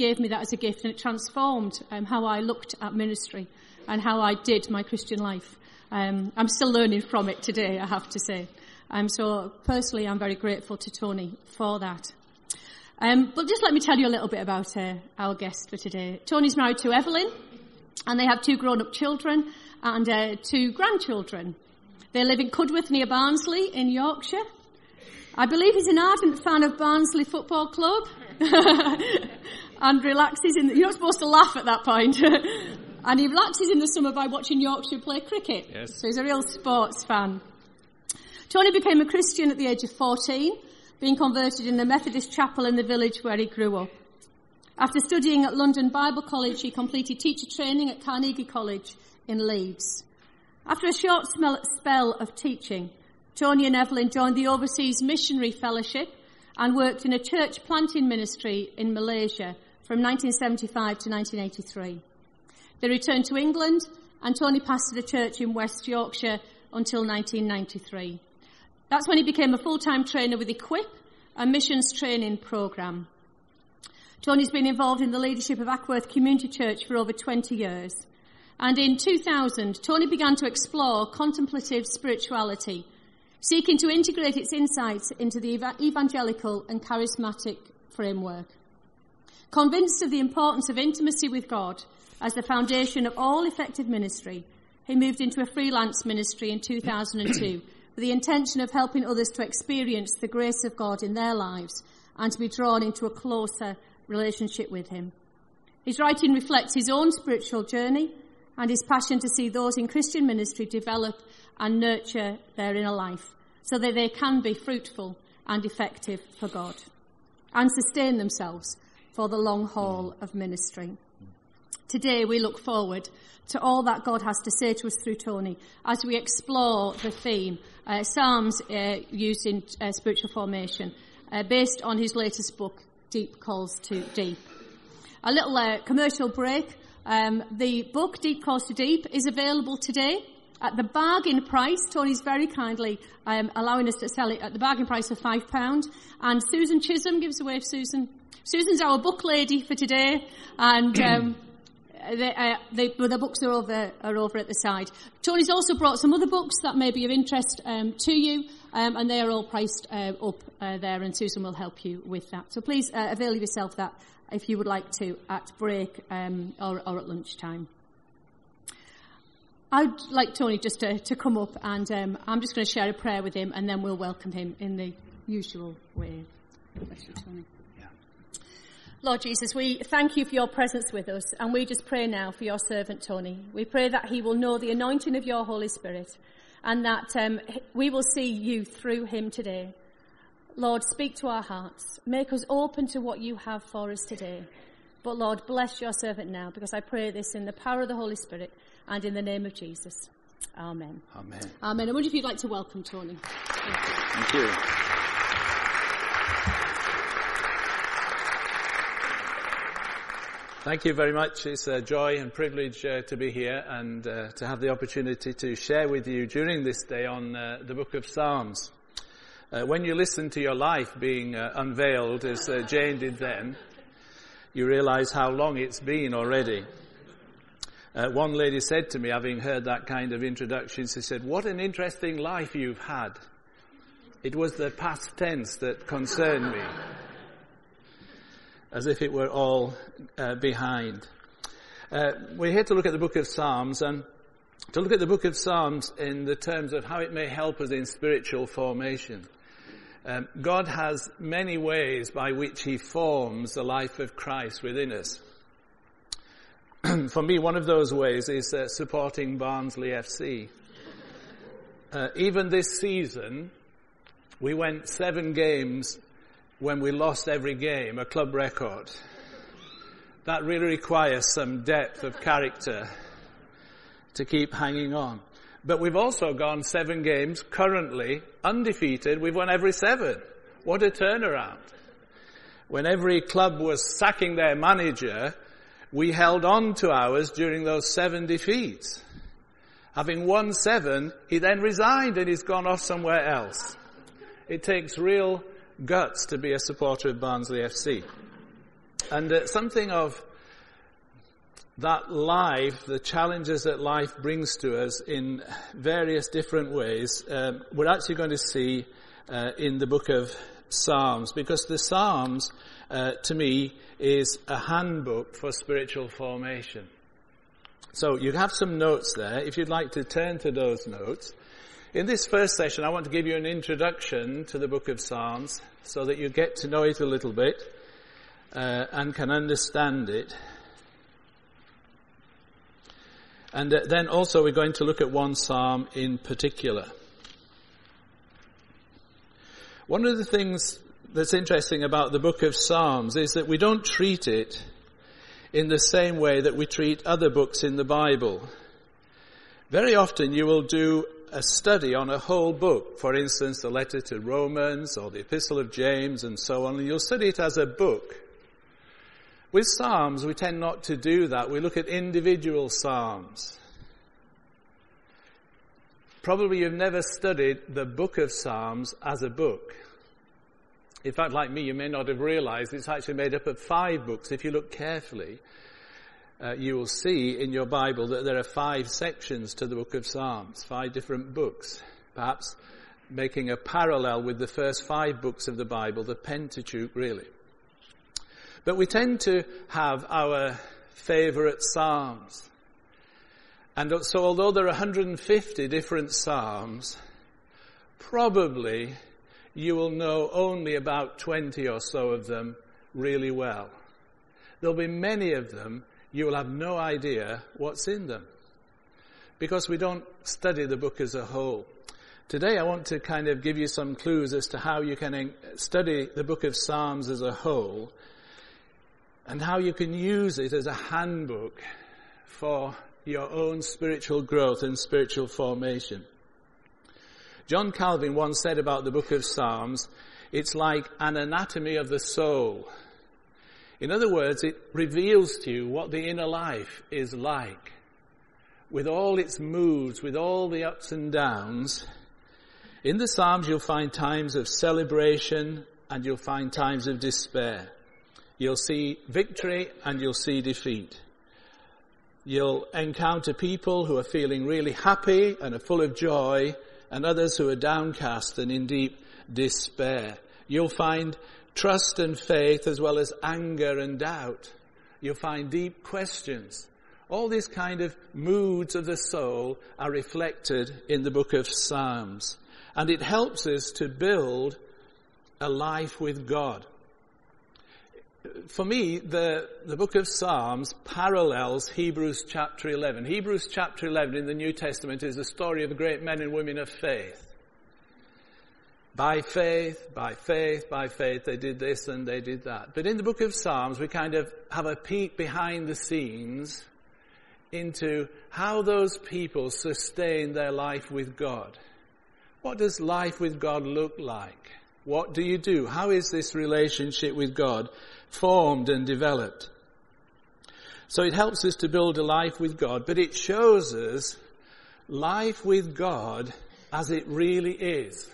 gave me that as a gift and it transformed um, how I looked at ministry and how I did my Christian life. Um, I'm still learning from it today, I have to say. Um, so personally, I'm very grateful to Tony for that. Um, but just let me tell you a little bit about uh, our guest for today. Tony's married to Evelyn, and they have two grown-up children and uh, two grandchildren. They live in Cudworth near Barnsley in Yorkshire. I believe he's an ardent fan of Barnsley Football Club and relaxes in. The, you're not supposed to laugh at that point. and he relaxes in the summer by watching Yorkshire play cricket. Yes. So he's a real sports fan. Tony became a Christian at the age of 14 being converted in the Methodist chapel in the village where he grew up. After studying at London Bible College, he completed teacher training at Carnegie College in Leeds. After a short spell of teaching, Tony and Evelyn joined the Overseas Missionary Fellowship and worked in a church planting ministry in Malaysia from 1975 to 1983. They returned to England and Tony pastored a church in West Yorkshire until 1993. That's when he became a full-time trainer with Equip, a missions training program. Tony's been involved in the leadership of Ackworth Community Church for over 20 years. And in 2000, Tony began to explore contemplative spirituality, seeking to integrate its insights into the evangelical and charismatic framework. Convinced of the importance of intimacy with God as the foundation of all effective ministry, he moved into a freelance ministry in 2002 with the intention of helping others to experience the grace of God in their lives and to be drawn into a closer relationship with Him. His writing reflects his own spiritual journey and his passion to see those in Christian ministry develop and nurture their inner life so that they can be fruitful and effective for God and sustain themselves for the long haul of ministry. Today we look forward to all that God has to say to us through Tony as we explore the theme, uh, Psalms uh, used in uh, spiritual formation, uh, based on his latest book, Deep Calls to Deep. A little uh, commercial break. Um, the book, Deep Calls to Deep, is available today at the bargain price. Tony's very kindly um, allowing us to sell it at the bargain price of £5. And Susan Chisholm gives away Susan. Susan's our book lady for today. And... Um, the, uh, the, the, books are over, are over at the side. Tony's also brought some other books that may be of interest um, to you, um, and they are all priced uh, up uh, there, and Susan will help you with that. So please uh, avail yourself that if you would like to at break um, or, or, at lunchtime. I'd like Tony just to, to come up, and um, I'm just going to share a prayer with him, and then we'll welcome him in the usual way. Bless you, Tony. Lord Jesus, we thank you for your presence with us, and we just pray now for your servant Tony. We pray that he will know the anointing of your Holy Spirit, and that um, we will see you through him today. Lord, speak to our hearts. Make us open to what you have for us today. But Lord, bless your servant now, because I pray this in the power of the Holy Spirit and in the name of Jesus. Amen. Amen. Amen. I wonder if you'd like to welcome Tony. Thank you. Thank you. Thank you very much. It's a joy and privilege uh, to be here and uh, to have the opportunity to share with you during this day on uh, the book of Psalms. Uh, when you listen to your life being uh, unveiled, as uh, Jane did then, you realize how long it's been already. one lady said to me, having heard that kind of introduction, she said, what an interesting life you've had. It was the past tense that concerned me as if it were all uh, behind. Uh, we're here to look at the book of Psalms and to look at the book of Psalms in the terms of how it may help us in spiritual formation. Um, God has many ways by which He forms the life of Christ within us. For me, one of those ways is uh, supporting Barnsley FC. Uh, even this season, we went seven games when we lost every game, a club record. That really requires some depth of character to keep hanging on. But we've also gone seven games currently undefeated. We've won every seven. What a turnaround. When every club was sacking their manager, we held on to ours during those seven defeats. Having won seven, he then resigned and he's gone off somewhere else. It takes real guts to be a supporter of Barnsley FC. And uh, something of that life, the challenges that life brings to us in various different ways, um, we're actually going to see uh, in the book of Psalms, because the Psalms, uh, to me, is a handbook for spiritual formation. So you have some notes there. If you'd like to turn to those notes. In this first session, I want to give you an introduction to the book of Psalms so that you get to know it a little bit uh, and can understand it. And uh, then also we're going to look at one psalm in particular. One of the things that's interesting about the book of Psalms is that we don't treat it in the same way that we treat other books in the Bible. Very often you will do a study on a whole book, for instance, the letter to Romans or the epistle of James and so on, and you'll study it as a book. With Psalms, we tend not to do that. We look at individual Psalms. Probably you've never studied the book of Psalms as a book. In fact, like me, you may not have realized it's actually made up of five books. If you look carefully, uh, you will see in your Bible that there are five sections to the book of Psalms, five different books. Perhaps making a parallel with the first five books of the Bible, the Pentateuch really. But we tend to have our favorite Psalms. And so although there are 150 different Psalms, probably you will know only about 20 or so of them really well. There'll be many of them you will have no idea what's in them because we don't study the book as a whole. Today I want to kind of give you some clues as to how you can study the book of Psalms as a whole and how you can use it as a handbook for your own spiritual growth and spiritual formation. John Calvin once said about the book of Psalms, it's like an anatomy of the soul. In other words, it reveals to you what the inner life is like. With all its moods, with all the ups and downs. In the Psalms you'll find times of celebration and you'll find times of despair. You'll see victory and you'll see defeat. You'll encounter people who are feeling really happy and are full of joy and others who are downcast and in deep despair. You'll find trust and faith as well as anger and doubt. You'll find deep questions. All these kind of moods of the soul are reflected in the book of Psalms. And it helps us to build a life with God for me, the, the book of Psalms parallels Hebrews chapter 11. Hebrews chapter 11 in the New Testament is the story of great men and women of faith. By faith, by faith, by faith, they did this and they did that. But in the book of Psalms, we kind of have a peek behind the scenes into how those people sustain their life with God. What does life with God look like? What do you do? How is this relationship with God formed and developed. So it helps us to build a life with God, but it shows us life with God as it really is,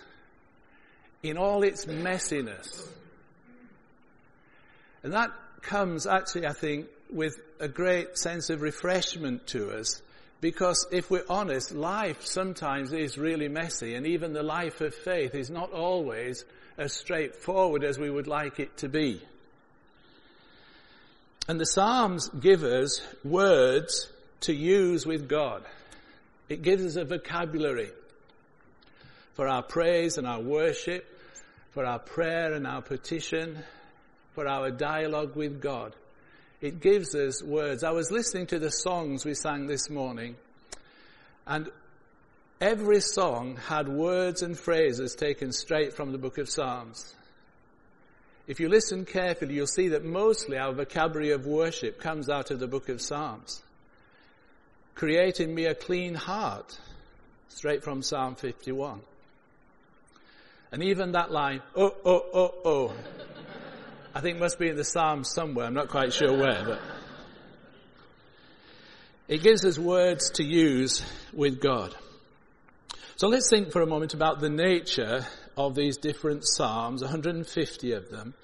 in all its messiness. And that comes actually, I think, with a great sense of refreshment to us, because if we're honest, life sometimes is really messy, and even the life of faith is not always as straightforward as we would like it to be. And the Psalms give us words to use with God. It gives us a vocabulary for our praise and our worship, for our prayer and our petition, for our dialogue with God. It gives us words. I was listening to the songs we sang this morning, and every song had words and phrases taken straight from the book of Psalms. If you listen carefully, you'll see that mostly our vocabulary of worship comes out of the book of Psalms. Create in me a clean heart, straight from Psalm 51. And even that line, oh, oh, oh, oh, I think must be in the Psalms somewhere. I'm not quite sure where, but it gives us words to use with God. So let's think for a moment about the nature of these different psalms, 150 of them.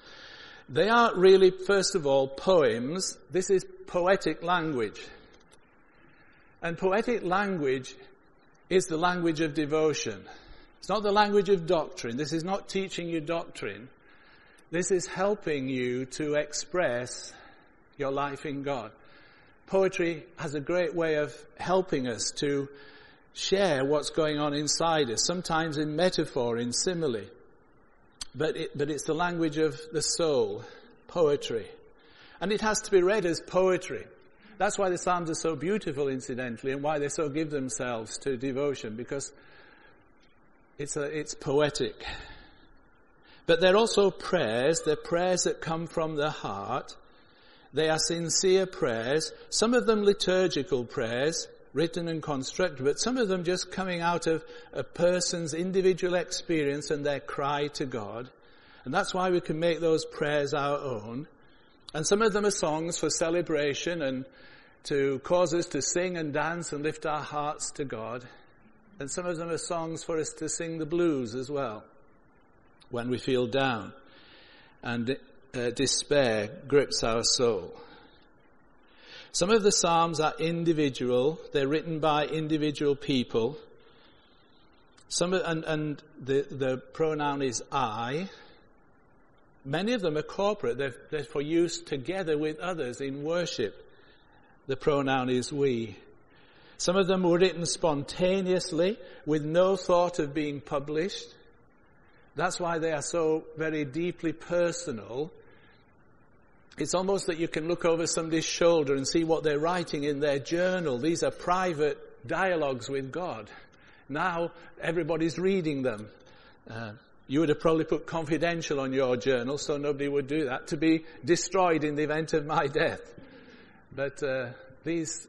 They aren't really, first of all, poems. This is poetic language. And poetic language is the language of devotion. It's not the language of doctrine. This is not teaching you doctrine. This is helping you to express your life in God. Poetry has a great way of helping us to share what's going on inside us, sometimes in metaphor, in simile. But, it, but it's the language of the soul, poetry. And it has to be read as poetry. That's why the Psalms are so beautiful, incidentally, and why they so give themselves to devotion, because it's, a, it's poetic. But they're also prayers. They're prayers that come from the heart. They are sincere prayers. Some of them liturgical prayers, written and constructed, but some of them just coming out of a person's individual experience and their cry to God. And that's why we can make those prayers our own. And some of them are songs for celebration and to cause us to sing and dance and lift our hearts to God. And some of them are songs for us to sing the blues as well when we feel down and uh, despair grips our soul. Some of the Psalms are individual. They're written by individual people. Some, and, and the, the pronoun is I. Many of them are corporate. They're, they're for use together with others in worship. The pronoun is we. Some of them were written spontaneously with no thought of being published. That's why they are so very deeply personal. It's almost that you can look over somebody's shoulder and see what they're writing in their journal. These are private dialogues with God. Now everybody's reading them. Uh, you would have probably put confidential on your journal, so nobody would do that, to be destroyed in the event of my death. But uh, these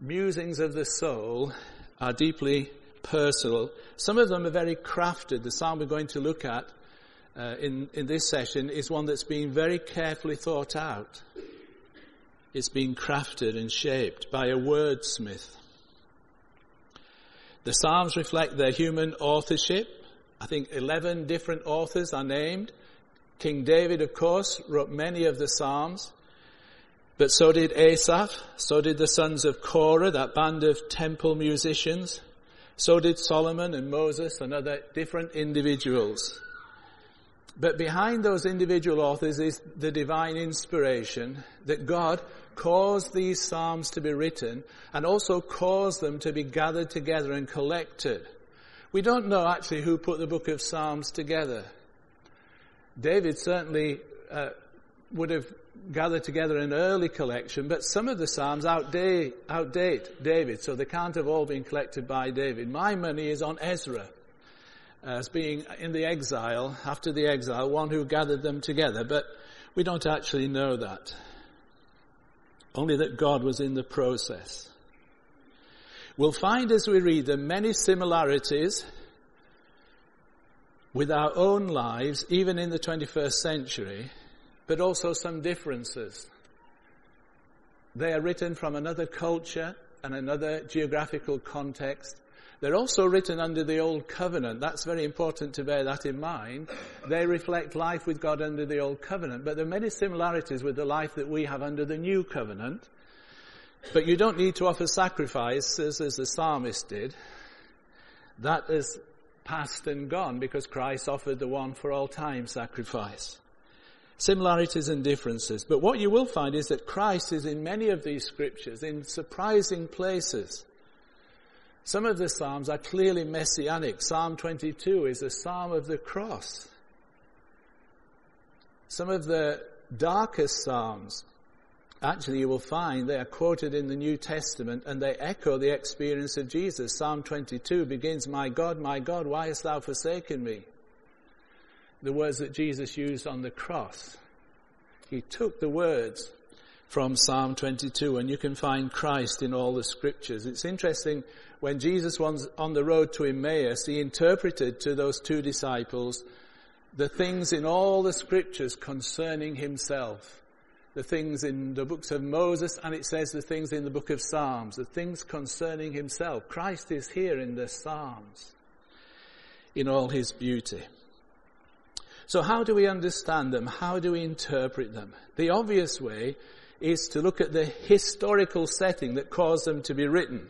musings of the soul are deeply personal. Some of them are very crafted. The psalm we're going to look at uh, in, in this session is one that's been very carefully thought out. It's been crafted and shaped by a wordsmith. The Psalms reflect their human authorship. I think 11 different authors are named. King David, of course, wrote many of the Psalms. But so did Asaph, so did the sons of Korah, that band of temple musicians. So did Solomon and Moses and other different individuals. But behind those individual authors is the divine inspiration that God caused these Psalms to be written and also caused them to be gathered together and collected. We don't know actually who put the book of Psalms together. David certainly uh, would have gathered together an early collection, but some of the Psalms outdate, outdate David, so they can't have all been collected by David. My money is on Ezra uh, as being in the exile, after the exile, one who gathered them together, but we don't actually know that. Only that God was in the process. We'll find as we read them many similarities with our own lives, even in the 21st century, but also some differences. They are written from another culture and another geographical context. They're also written under the Old Covenant. That's very important to bear that in mind. They reflect life with God under the Old Covenant, but there are many similarities with the life that we have under the New Covenant. But you don't need to offer sacrifices as the psalmist did. That is past and gone because Christ offered the one for all time sacrifice similarities and differences. But what you will find is that Christ is in many of these scriptures in surprising places. Some of the Psalms are clearly messianic. Psalm 22 is a psalm of the cross. Some of the darkest Psalms, actually you will find they are quoted in the New Testament and they echo the experience of Jesus. Psalm 22 begins, My God, my God, why hast thou forsaken me? The words that Jesus used on the cross. He took the words from Psalm 22 and you can find Christ in all the scriptures. It's interesting when Jesus was on the road to Emmaus, he interpreted to those two disciples the things in all the scriptures concerning himself. The things in the books of Moses and it says the things in the book of Psalms, the things concerning himself. Christ is here in the Psalms in all his beauty. So how do we understand them? How do we interpret them? The obvious way is to look at the historical setting that caused them to be written.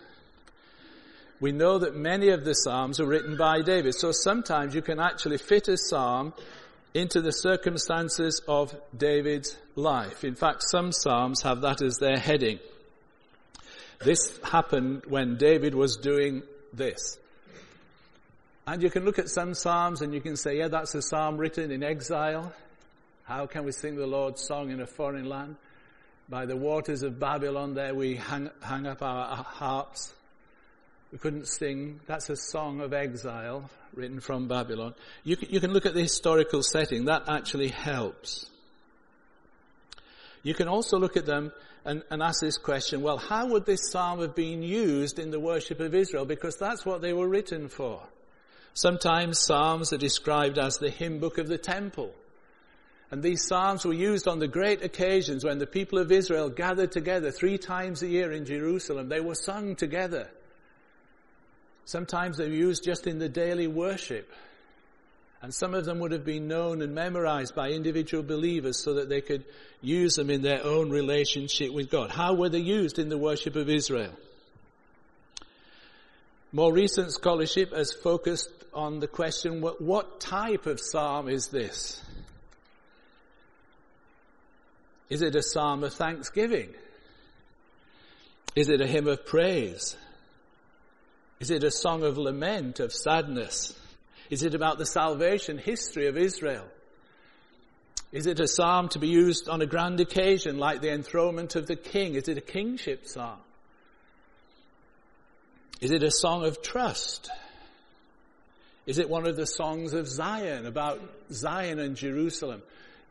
We know that many of the Psalms were written by David, so sometimes you can actually fit a Psalm into the circumstances of David's life. In fact, some Psalms have that as their heading. This happened when David was doing this. And you can look at some Psalms and you can say, yeah, that's a Psalm written in exile. How can we sing the Lord's song in a foreign land? By the waters of Babylon there we hang, hang up our harps. We couldn't sing. That's a song of exile written from Babylon. You can, you can look at the historical setting. That actually helps. You can also look at them and, and, ask this question, well, how would this psalm have been used in the worship of Israel? Because that's what they were written for. Sometimes psalms are described as the hymn book of the temple. And these psalms were used on the great occasions when the people of Israel gathered together three times a year in Jerusalem. They were sung together. Sometimes they were used just in the daily worship. And some of them would have been known and memorized by individual believers so that they could use them in their own relationship with God. How were they used in the worship of Israel? More recent scholarship has focused on the question, what, what type of psalm is this? Is it a psalm of thanksgiving? Is it a hymn of praise? Is it a song of lament, of sadness? Is it about the salvation history of Israel? Is it a psalm to be used on a grand occasion like the enthronement of the king? Is it a kingship psalm? Is it a song of trust? Is it one of the songs of Zion about Zion and Jerusalem?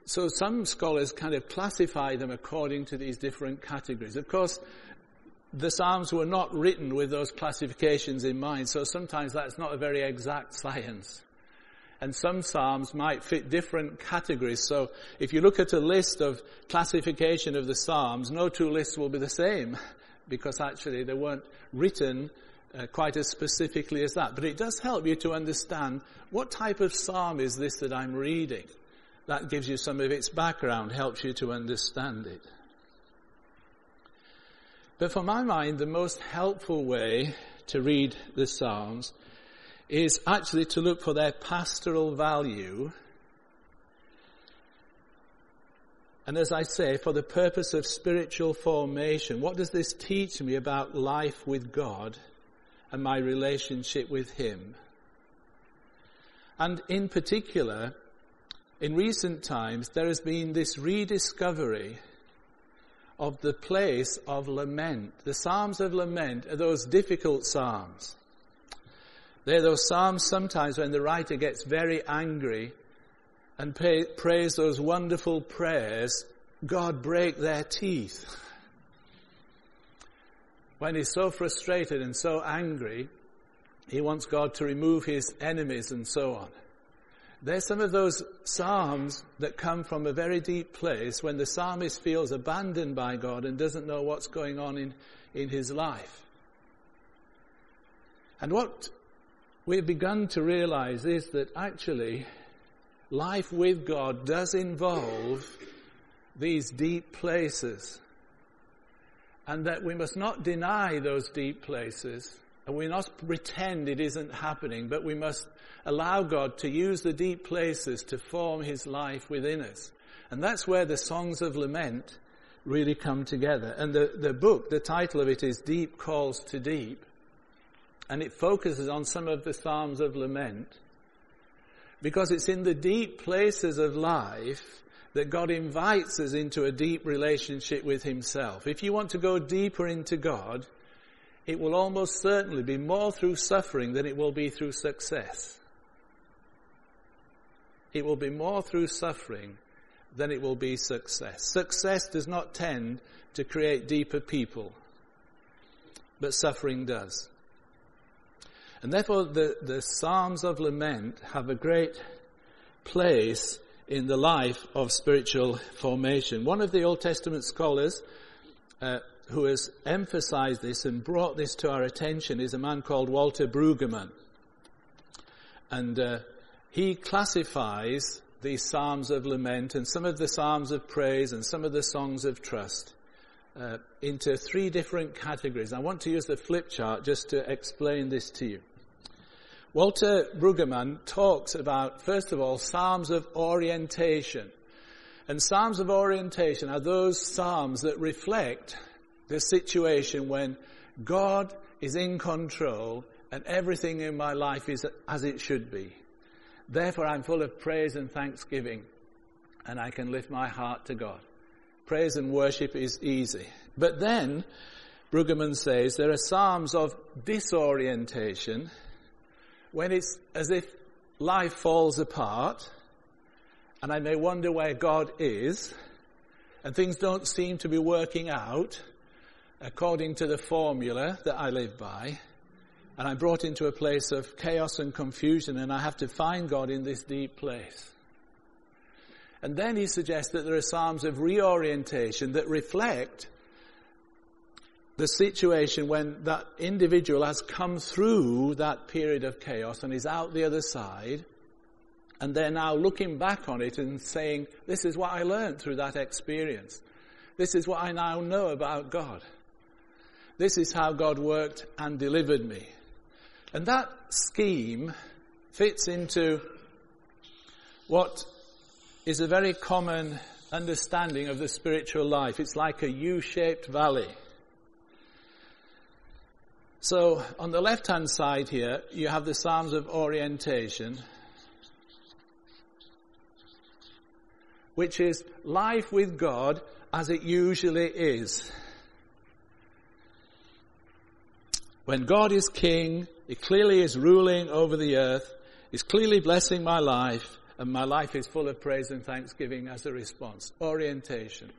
So some scholars kind of classify them according to these different categories. Of course, the Psalms were not written with those classifications in mind, so sometimes that's not a very exact science. And some Psalms might fit different categories. So if you look at a list of classification of the Psalms, no two lists will be the same because actually they weren't written uh, quite as specifically as that. But it does help you to understand what type of Psalm is this that I'm reading. That gives you some of its background, helps you to understand it. But for my mind, the most helpful way to read the Psalms is actually to look for their pastoral value. And as I say, for the purpose of spiritual formation, what does this teach me about life with God and my relationship with Him? And in particular, in recent times, there has been this rediscovery of the place of lament. The Psalms of lament are those difficult Psalms. They're those Psalms sometimes when the writer gets very angry and prays those wonderful prayers, God break their teeth. When he's so frustrated and so angry, he wants God to remove his enemies and so on. There's some of those psalms that come from a very deep place when the psalmist feels abandoned by God and doesn't know what's going on in, in his life. And what we've begun to realize is that actually life with God does involve these deep places. And that we must not deny those deep places and we must pretend it isn't happening, but we must allow God to use the deep places to form His life within us. And that's where the songs of lament really come together. And the, the book, the title of it is Deep Calls to Deep. And it focuses on some of the Psalms of lament. Because it's in the deep places of life that God invites us into a deep relationship with Himself. If you want to go deeper into God, it will almost certainly be more through suffering than it will be through success. It will be more through suffering than it will be success. Success does not tend to create deeper people, but suffering does. And therefore, the, the Psalms of Lament have a great place in the life of spiritual formation. One of the Old Testament scholars, uh, who has emphasized this and brought this to our attention is a man called Walter Brueggemann. And uh, he classifies these psalms of lament and some of the psalms of praise and some of the songs of trust uh, into three different categories. I want to use the flip chart just to explain this to you. Walter Brueggemann talks about, first of all, psalms of orientation. And psalms of orientation are those psalms that reflect the situation when God is in control and everything in my life is as it should be. Therefore, I'm full of praise and thanksgiving, and I can lift my heart to God. Praise and worship is easy. But then, Brueggemann says, there are psalms of disorientation when it's as if life falls apart, and I may wonder where God is, and things don't seem to be working out according to the formula that I live by and I'm brought into a place of chaos and confusion and I have to find God in this deep place. And then he suggests that there are psalms of reorientation that reflect the situation when that individual has come through that period of chaos and is out the other side and they're now looking back on it and saying, this is what I learned through that experience. This is what I now know about God. This is how God worked and delivered me. And that scheme fits into what is a very common understanding of the spiritual life. It's like a U-shaped valley. So on the left hand side here, you have the Psalms of orientation, which is life with God as it usually is. When God is king, he clearly is ruling over the earth. He's clearly blessing my life and my life is full of praise and thanksgiving as a response. Orientation.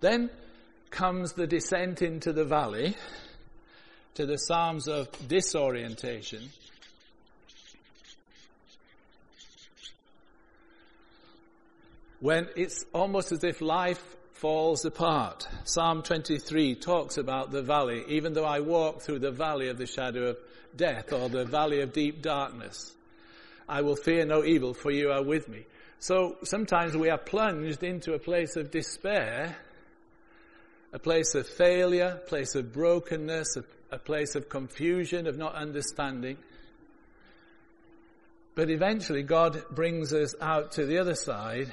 Then comes the descent into the valley to the Psalms of disorientation. When it's almost as if life falls apart. Psalm 23 talks about the valley, even though I walk through the valley of the shadow of death or the valley of deep darkness. I will fear no evil for you are with me. So sometimes we are plunged into a place of despair, a place of failure, a place of brokenness, a, a place of confusion, of not understanding. But eventually God brings us out to the other side,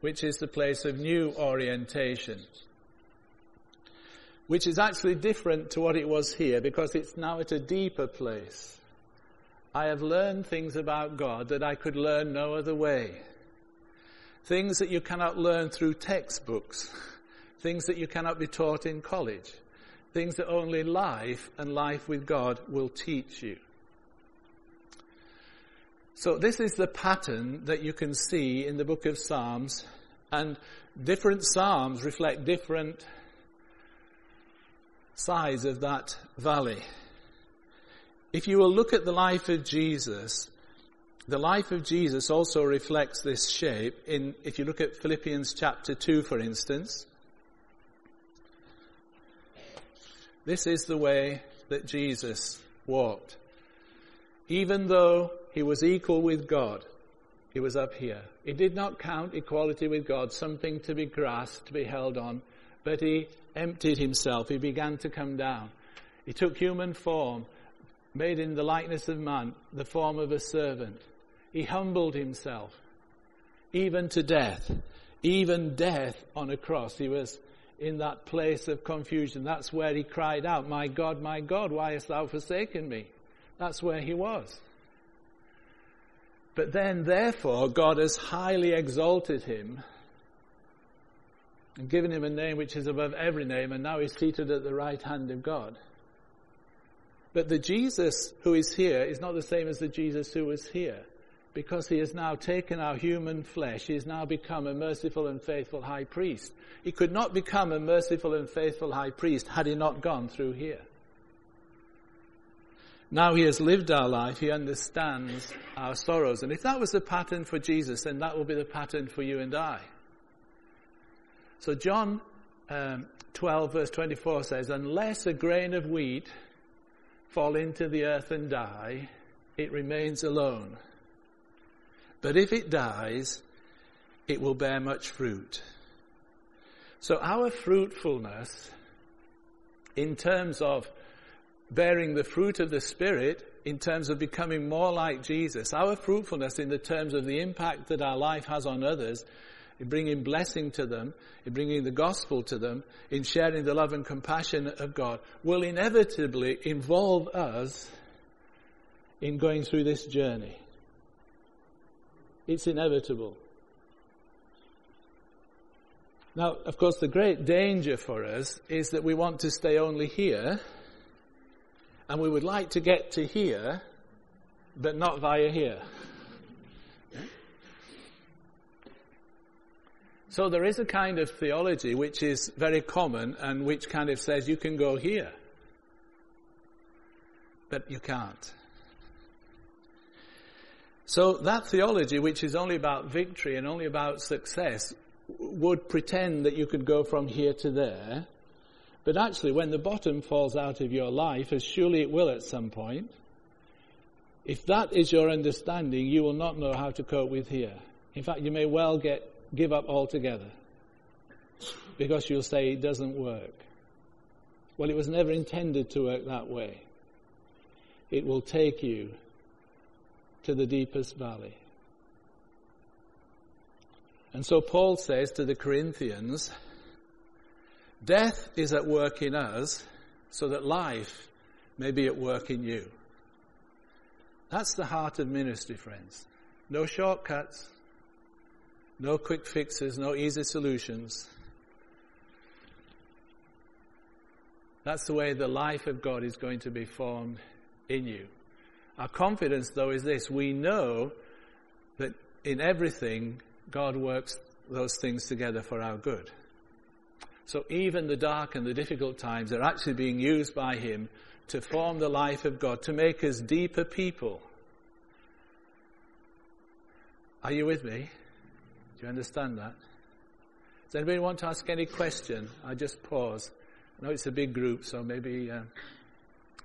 which is the place of new orientation which is actually different to what it was here because it's now at a deeper place. I have learned things about God that I could learn no other way. Things that you cannot learn through textbooks. Things that you cannot be taught in college. Things that only life and life with God will teach you. So this is the pattern that you can see in the book of Psalms and different Psalms reflect different sides of that valley. If you will look at the life of Jesus, the life of Jesus also reflects this shape in, if you look at Philippians chapter 2, for instance, this is the way that Jesus walked. Even though he was equal with God, he was up here. He did not count equality with God something to be grasped, to be held on, but he emptied himself. He began to come down. He took human form, made in the likeness of man, the form of a servant. He humbled himself, even to death. Even death on a cross. He was in that place of confusion. That's where he cried out, My God, my God, why hast thou forsaken me? That's where he was. But then, therefore, God has highly exalted him and given him a name which is above every name, and now he's seated at the right hand of God. But the Jesus who is here is not the same as the Jesus who was here, because he has now taken our human flesh. He has now become a merciful and faithful high priest. He could not become a merciful and faithful high priest had he not gone through here. Now he has lived our life, he understands our sorrows. And if that was the pattern for Jesus, then that will be the pattern for you and I. So John um, 12 verse 24 says, unless a grain of wheat fall into the earth and die, it remains alone. But if it dies, it will bear much fruit. So our fruitfulness, in terms of bearing the fruit of the Spirit, in terms of becoming more like Jesus, our fruitfulness in the terms of the impact that our life has on others, in bringing blessing to them, in bringing the gospel to them, in sharing the love and compassion of God, will inevitably involve us in going through this journey. It's inevitable. Now, of course, the great danger for us is that we want to stay only here, and we would like to get to here, but not via here. So there is a kind of theology which is very common and which kind of says you can go here, but you can't. So that theology, which is only about victory and only about success, would pretend that you could go from here to there. But actually, when the bottom falls out of your life, as surely it will at some point, if that is your understanding, you will not know how to cope with here. In fact, you may well get, give up altogether because you'll say it doesn't work. Well, it was never intended to work that way. It will take you to the deepest valley. And so Paul says to the Corinthians, death is at work in us so that life may be at work in you. That's the heart of ministry, friends. No shortcuts, no quick fixes, no easy solutions. That's the way the life of God is going to be formed in you. Our confidence, though, is this. We know that in everything God works those things together for our good. So even the dark and the difficult times are actually being used by Him to form the life of God, to make us deeper people. Are you with me? Do you understand that? Does anybody want to ask any question? I just pause. I know it's a big group, so maybe uh,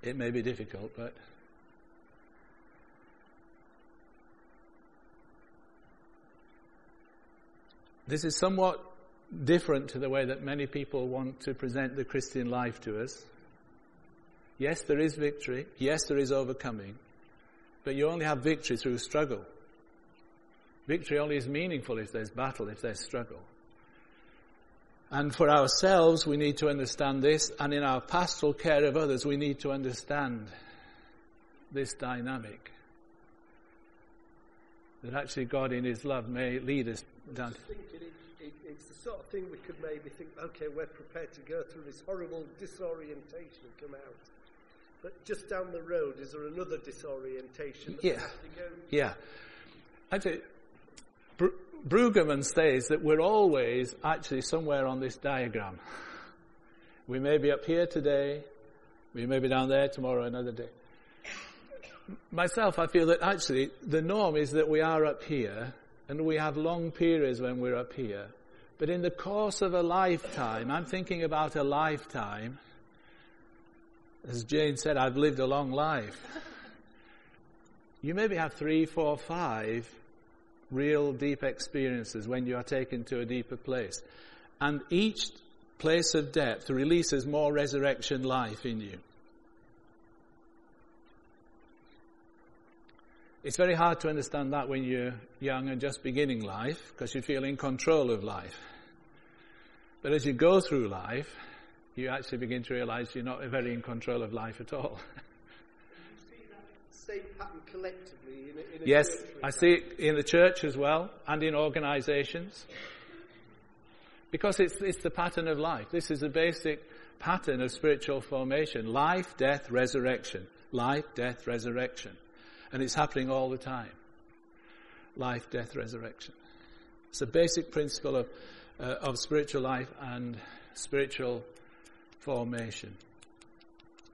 it may be difficult, but. This is somewhat different to the way that many people want to present the Christian life to us. Yes, there is victory. Yes, there is overcoming. But you only have victory through struggle. Victory only is meaningful if there's battle, if there's struggle. And for ourselves, we need to understand this, and in our pastoral care of others, we need to understand this dynamic. That actually God in His love may lead us down. Thinking it, it, it's the sort of thing we could maybe think, okay, we're prepared to go through this horrible disorientation and come out. But just down the road, is there another disorientation? Yeah. Yeah. Actually, Br- Brueggemann says that we're always actually somewhere on this diagram. We may be up here today, we may be down there tomorrow, another day. Myself, I feel that actually the norm is that we are up here and we have long periods when we're up here. But in the course of a lifetime, I'm thinking about a lifetime. As Jane said, I've lived a long life. You maybe have three, four, five real deep experiences when you are taken to a deeper place. And each place of depth releases more resurrection life in you. It's very hard to understand that when you're young and just beginning life because you feel in control of life. But as you go through life, you actually begin to realize you're not very in control of life at all. same pattern collectively in a, in a yes, church, I see it in the church as well and in organizations. Because it's, it's the pattern of life. This is the basic pattern of spiritual formation. Life, death, resurrection. Life, death, resurrection. And it's happening all the time. Life, death, resurrection. It's a basic principle of, uh, of spiritual life and spiritual formation.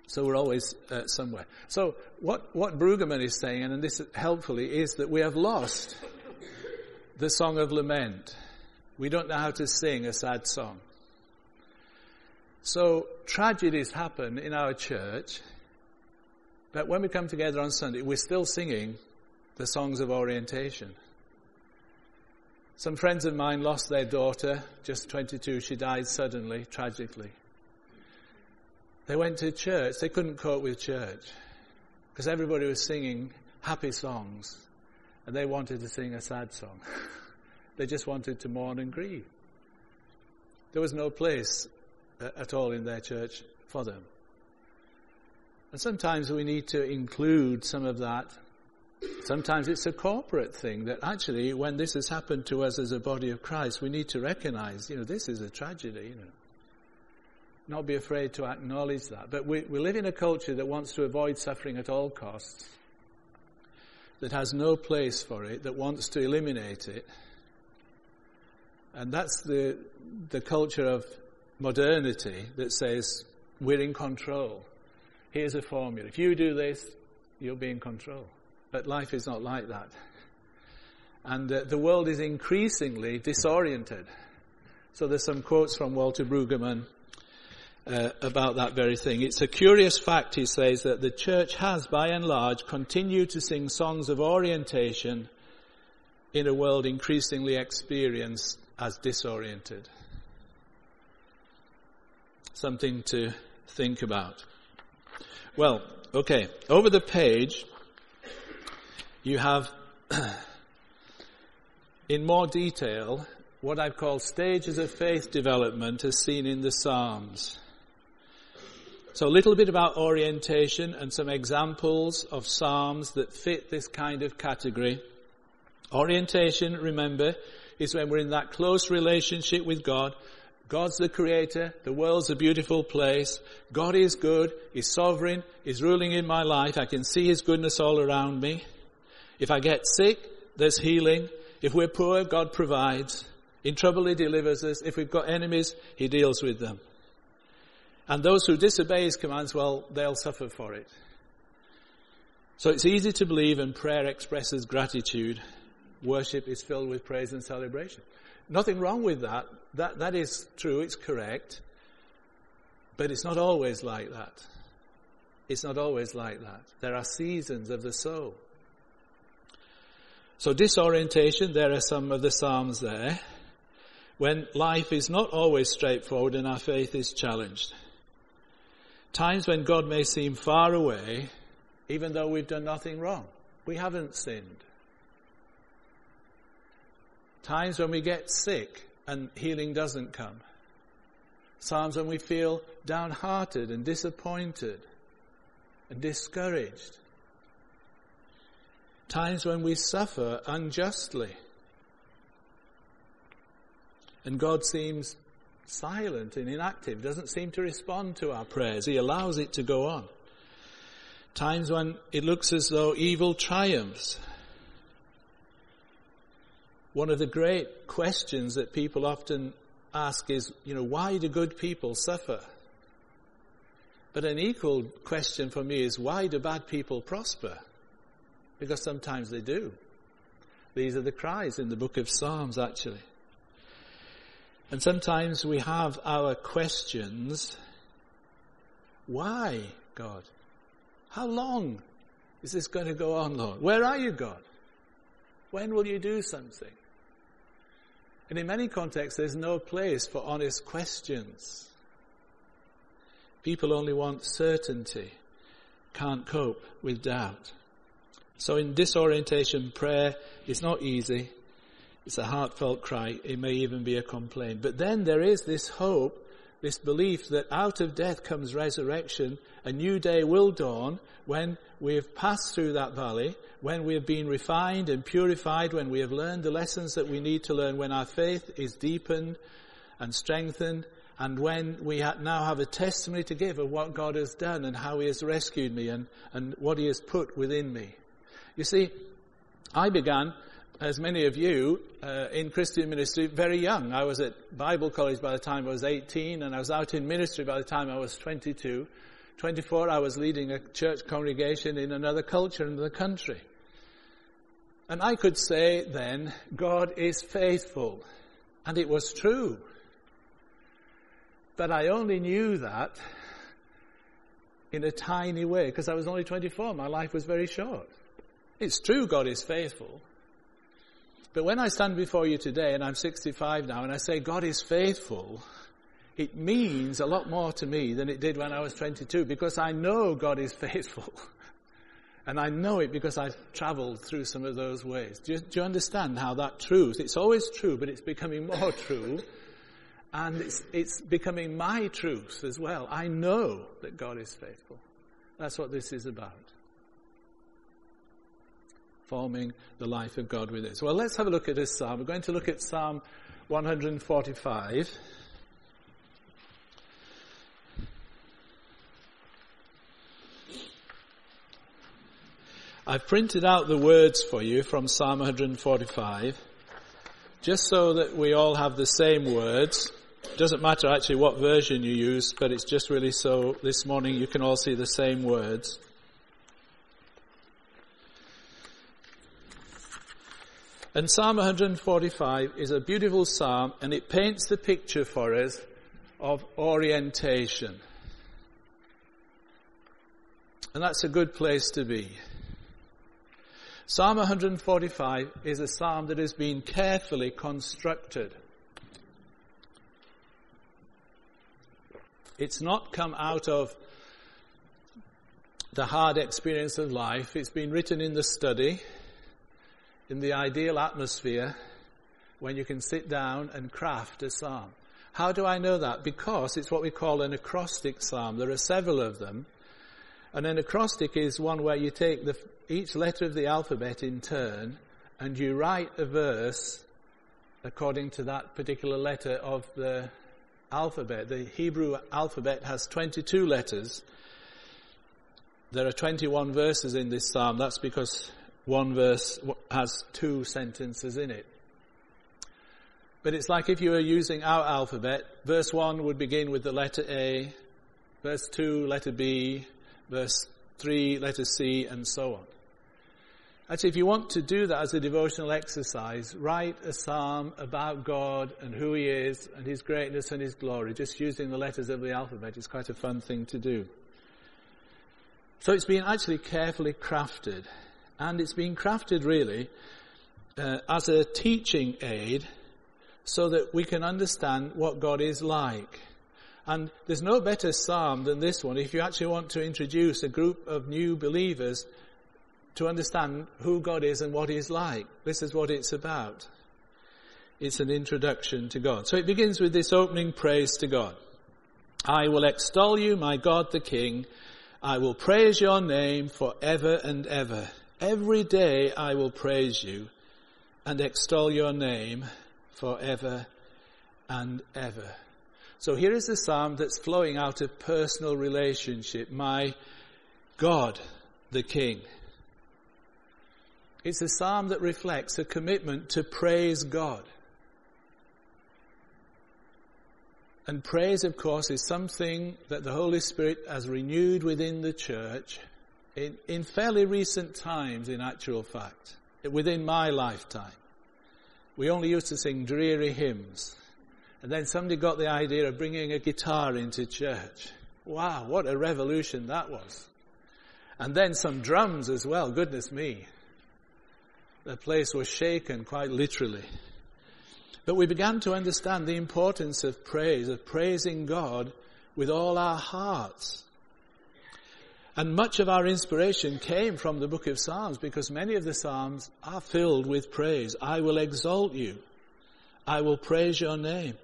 So we're always uh, somewhere. So what, what Brueggemann is saying, and this helpfully, is that we have lost the song of lament. We don't know how to sing a sad song. So tragedies happen in our church, but when we come together on Sunday, we're still singing the songs of orientation. Some friends of mine lost their daughter, just 22. She died suddenly, tragically. They went to church. They couldn't cope with church because everybody was singing happy songs and they wanted to sing a sad song. they just wanted to mourn and grieve. There was no place uh, at all in their church for them. And sometimes we need to include some of that. Sometimes it's a corporate thing that actually, when this has happened to us as a body of Christ, we need to recognize, you know, this is a tragedy, you know. Not be afraid to acknowledge that. But we, we live in a culture that wants to avoid suffering at all costs, that has no place for it, that wants to eliminate it. And that's the, the culture of modernity that says we're in control. Here's a formula. If you do this, you'll be in control. But life is not like that. And uh, the world is increasingly disoriented. So there's some quotes from Walter Brueggemann uh, about that very thing. It's a curious fact, he says, that the church has, by and large, continued to sing songs of orientation in a world increasingly experienced as disoriented. Something to think about. Well, okay, over the page, you have, in more detail, what I've called stages of faith development as seen in the Psalms. So a little bit about orientation and some examples of psalms that fit this kind of category. Orientation, remember, is when we're in that close relationship with God. God's the creator. The world's a beautiful place. God is good. He's sovereign. He's ruling in my life. I can see His goodness all around me. If I get sick, there's healing. If we're poor, God provides. In trouble, He delivers us. If we've got enemies, He deals with them. And those who disobey his commands, well, they'll suffer for it. So it's easy to believe and prayer expresses gratitude. Worship is filled with praise and celebration. Nothing wrong with that. That, that is true. It's correct. But it's not always like that. It's not always like that. There are seasons of the soul. So disorientation, there are some of the Psalms there. When life is not always straightforward and our faith is challenged. Times when God may seem far away, even though we've done nothing wrong. We haven't sinned. Times when we get sick and healing doesn't come. Times when we feel downhearted and disappointed and discouraged. Times when we suffer unjustly. And God seems silent and inactive, doesn't seem to respond to our prayers. He allows it to go on. Times when it looks as though evil triumphs. One of the great questions that people often ask is, you know, why do good people suffer? But an equal question for me is, why do bad people prosper? Because sometimes they do. These are the cries in the book of Psalms, actually. And sometimes we have our questions. Why, God? How long is this going to go on, Lord? Where are you, God? When will you do something? And in many contexts, there's no place for honest questions. People only want certainty, can't cope with doubt. So in disorientation, prayer is not easy. It's a heartfelt cry. It may even be a complaint. But then there is this hope, this belief that out of death comes resurrection. A new day will dawn when we have passed through that valley, when we have been refined and purified, when we have learned the lessons that we need to learn, when our faith is deepened and strengthened, and when we now have a testimony to give of what God has done and how He has rescued me and, and what He has put within me. You see, I began as many of you, uh, in Christian ministry very young. I was at Bible college by the time I was 18, and I was out in ministry by the time I was 22. 24, I was leading a church congregation in another culture in the country. And I could say then, God is faithful. And it was true. But I only knew that in a tiny way because I was only 24. My life was very short. It's true God is faithful. But when I stand before you today, and I'm 65 now, and I say God is faithful, it means a lot more to me than it did when I was 22 because I know God is faithful. And I know it because I've traveled through some of those ways. Do you, do you understand how that truth, it's always true, but it's becoming more true. And it's, it's becoming my truth as well. I know that God is faithful. That's what this is about. Forming the life of God with us. Well, let's have a look at this psalm. We're going to look at Psalm 145. I've printed out the words for you from Psalm 145, just so that we all have the same words. It doesn't matter actually what version you use, but it's just really so this morning you can all see the same words. And Psalm 145 is a beautiful psalm and it paints the picture for us of orientation. And that's a good place to be. Psalm 145 is a psalm that has been carefully constructed. It's not come out of the hard experience of life. It's been written in the study, in the ideal atmosphere, when you can sit down and craft a psalm. How do I know that? Because it's what we call an acrostic psalm. There are several of them. And an acrostic is one where you take the, each letter of the alphabet in turn and you write a verse according to that particular letter of the alphabet. The Hebrew alphabet has 22 letters. There are 21 verses in this psalm. That's because one verse has two sentences in it. But it's like if you were using our alphabet, verse 1 would begin with the letter A, verse 2, letter B, verse 3, letter C, and so on. Actually, if you want to do that as a devotional exercise, write a psalm about God and who He is and His greatness and His glory, just using the letters of the alphabet. It's quite a fun thing to do. So it's been actually carefully crafted, and it's been crafted really uh, as a teaching aid so that we can understand what God is like. And there's no better psalm than this one if you actually want to introduce a group of new believers to understand who God is and what He's like. This is what it's about. It's an introduction to God. So it begins with this opening praise to God. I will extol you, my God the King. I will praise your name forever and ever. Every day I will praise you and extol your name forever and ever. So here is a psalm that's flowing out of personal relationship. My God, the King. It's a psalm that reflects a commitment to praise God. And praise, of course, is something that the Holy Spirit has renewed within the church in, in fairly recent times, in actual fact, within my lifetime. We only used to sing dreary hymns. And then somebody got the idea of bringing a guitar into church. Wow, what a revolution that was. And then some drums as well, goodness me. The place was shaken quite literally. But we began to understand the importance of praise, of praising God with all our hearts. And much of our inspiration came from the book of Psalms because many of the Psalms are filled with praise. I will exalt you. I will praise your name.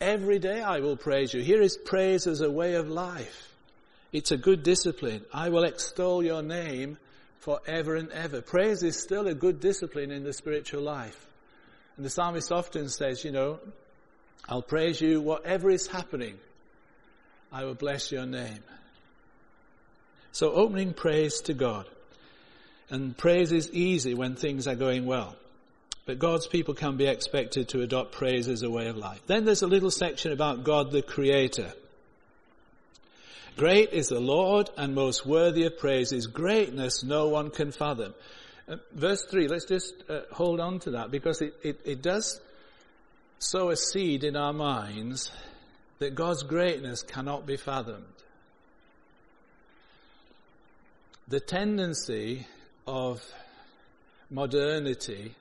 Every day I will praise you. Here is praise as a way of life. It's a good discipline. I will extol your name forever and ever. Praise is still a good discipline in the spiritual life. And the psalmist often says, you know, I'll praise you whatever is happening. I will bless your name. So opening praise to God. And praise is easy when things are going well. But God's people can be expected to adopt praise as a way of life. Then there's a little section about God the Creator. Great is the Lord and most worthy of praise. His greatness no one can fathom. Uh, verse 3, let's just uh, hold on to that because it, it, it does sow a seed in our minds that God's greatness cannot be fathomed. The tendency of modernity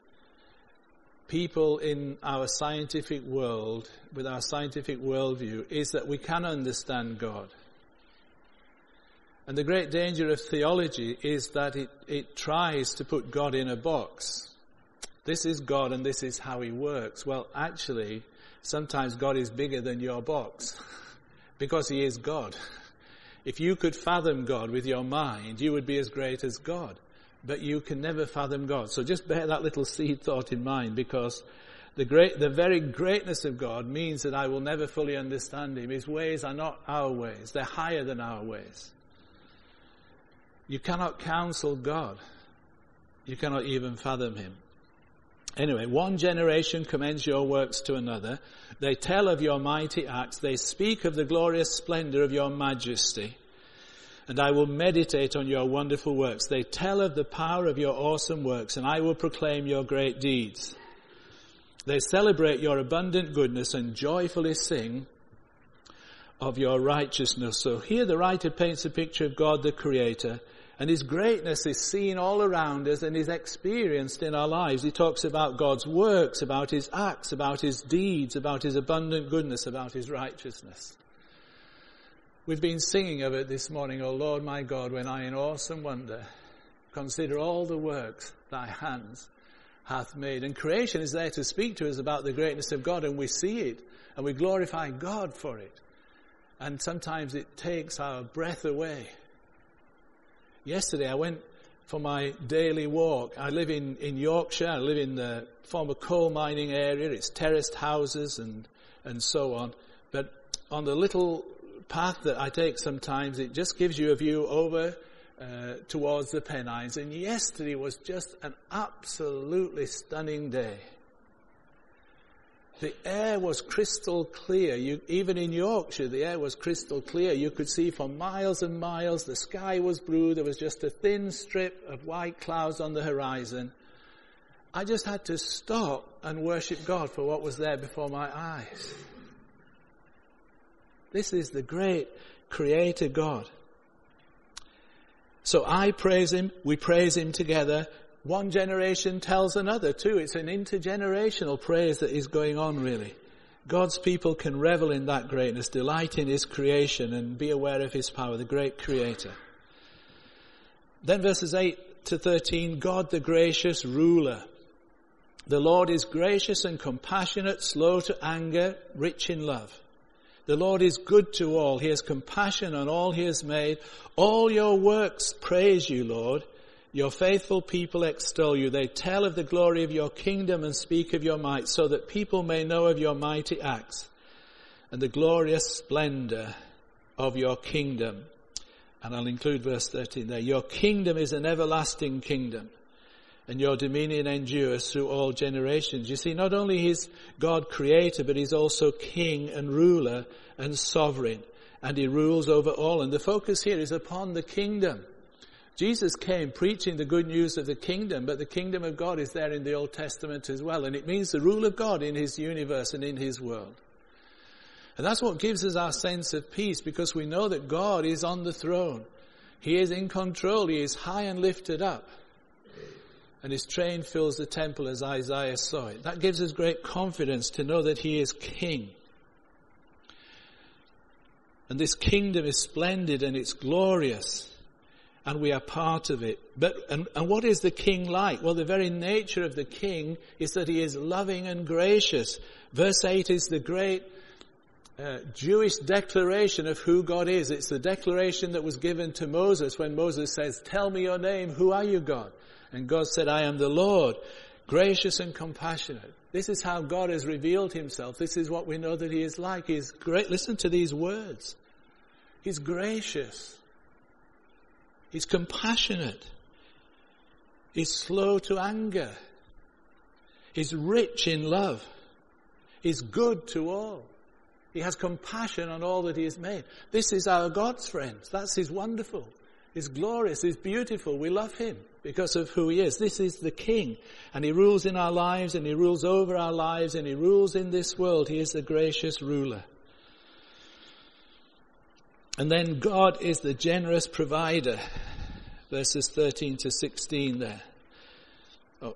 people in our scientific world, with our scientific worldview, is that we can understand God. And the great danger of theology is that it, it tries to put God in a box. This is God and this is how he works. Well, actually, sometimes God is bigger than your box because he is God. If you could fathom God with your mind, you would be as great as God but you can never fathom God. So just bear that little seed thought in mind because the great, the very greatness of God means that I will never fully understand Him. His ways are not our ways. They're higher than our ways. You cannot counsel God. You cannot even fathom Him. Anyway, one generation commends your works to another. They tell of your mighty acts. They speak of the glorious splendor of your majesty and I will meditate on your wonderful works. They tell of the power of your awesome works, and I will proclaim your great deeds. They celebrate your abundant goodness and joyfully sing of your righteousness. So here the writer paints a picture of God the Creator, and His greatness is seen all around us and is experienced in our lives. He talks about God's works, about His acts, about His deeds, about His abundant goodness, about His righteousness. We've been singing of it this morning, O Lord my God, when I in awesome wonder consider all the works thy hands hath made. And creation is there to speak to us about the greatness of God and we see it and we glorify God for it. And sometimes it takes our breath away. Yesterday I went for my daily walk. I live in, in Yorkshire. I live in the former coal mining area. It's terraced houses and, and so on. But on the little path that I take sometimes, it just gives you a view over uh, towards the Pennines. And yesterday was just an absolutely stunning day. The air was crystal clear. You, even in Yorkshire, the air was crystal clear. You could see for miles and miles. The sky was blue. There was just a thin strip of white clouds on the horizon. I just had to stop and worship God for what was there before my eyes. This is the great creator God. So I praise him, we praise him together. One generation tells another too. It's an intergenerational praise that is going on really. God's people can revel in that greatness, delight in his creation and be aware of his power, the great creator. Then verses 8 to 13, God the gracious ruler. The Lord is gracious and compassionate, slow to anger, rich in love. The Lord is good to all. He has compassion on all he has made. All your works praise you, Lord. Your faithful people extol you. They tell of the glory of your kingdom and speak of your might so that people may know of your mighty acts and the glorious splendor of your kingdom. And I'll include verse 13 there. Your kingdom is an everlasting kingdom and your dominion endures through all generations. You see, not only is God creator, but he's also king and ruler and sovereign, and he rules over all. And the focus here is upon the kingdom. Jesus came preaching the good news of the kingdom, but the kingdom of God is there in the Old Testament as well, and it means the rule of God in his universe and in his world. And that's what gives us our sense of peace because we know that God is on the throne. He is in control. He is high and lifted up and his train fills the temple as Isaiah saw it. That gives us great confidence to know that he is king. And this kingdom is splendid and it's glorious and we are part of it. But, and, and what is the king like? Well, the very nature of the king is that he is loving and gracious. Verse 8 is the great uh, Jewish declaration of who God is. It's the declaration that was given to Moses when Moses says, tell me your name, who are you God? And God said, I am the Lord, gracious and compassionate. This is how God has revealed himself. This is what we know that he is like. He's great. Listen to these words. He's gracious. He's compassionate. He's slow to anger. He's rich in love. He's good to all. He has compassion on all that he has made. This is our God's friends. That's his wonderful. He's glorious. He's beautiful. We love him because of who he is. This is the king and he rules in our lives and he rules over our lives and he rules in this world. He is the gracious ruler. And then God is the generous provider. Verses 13 to 16 there. Oh.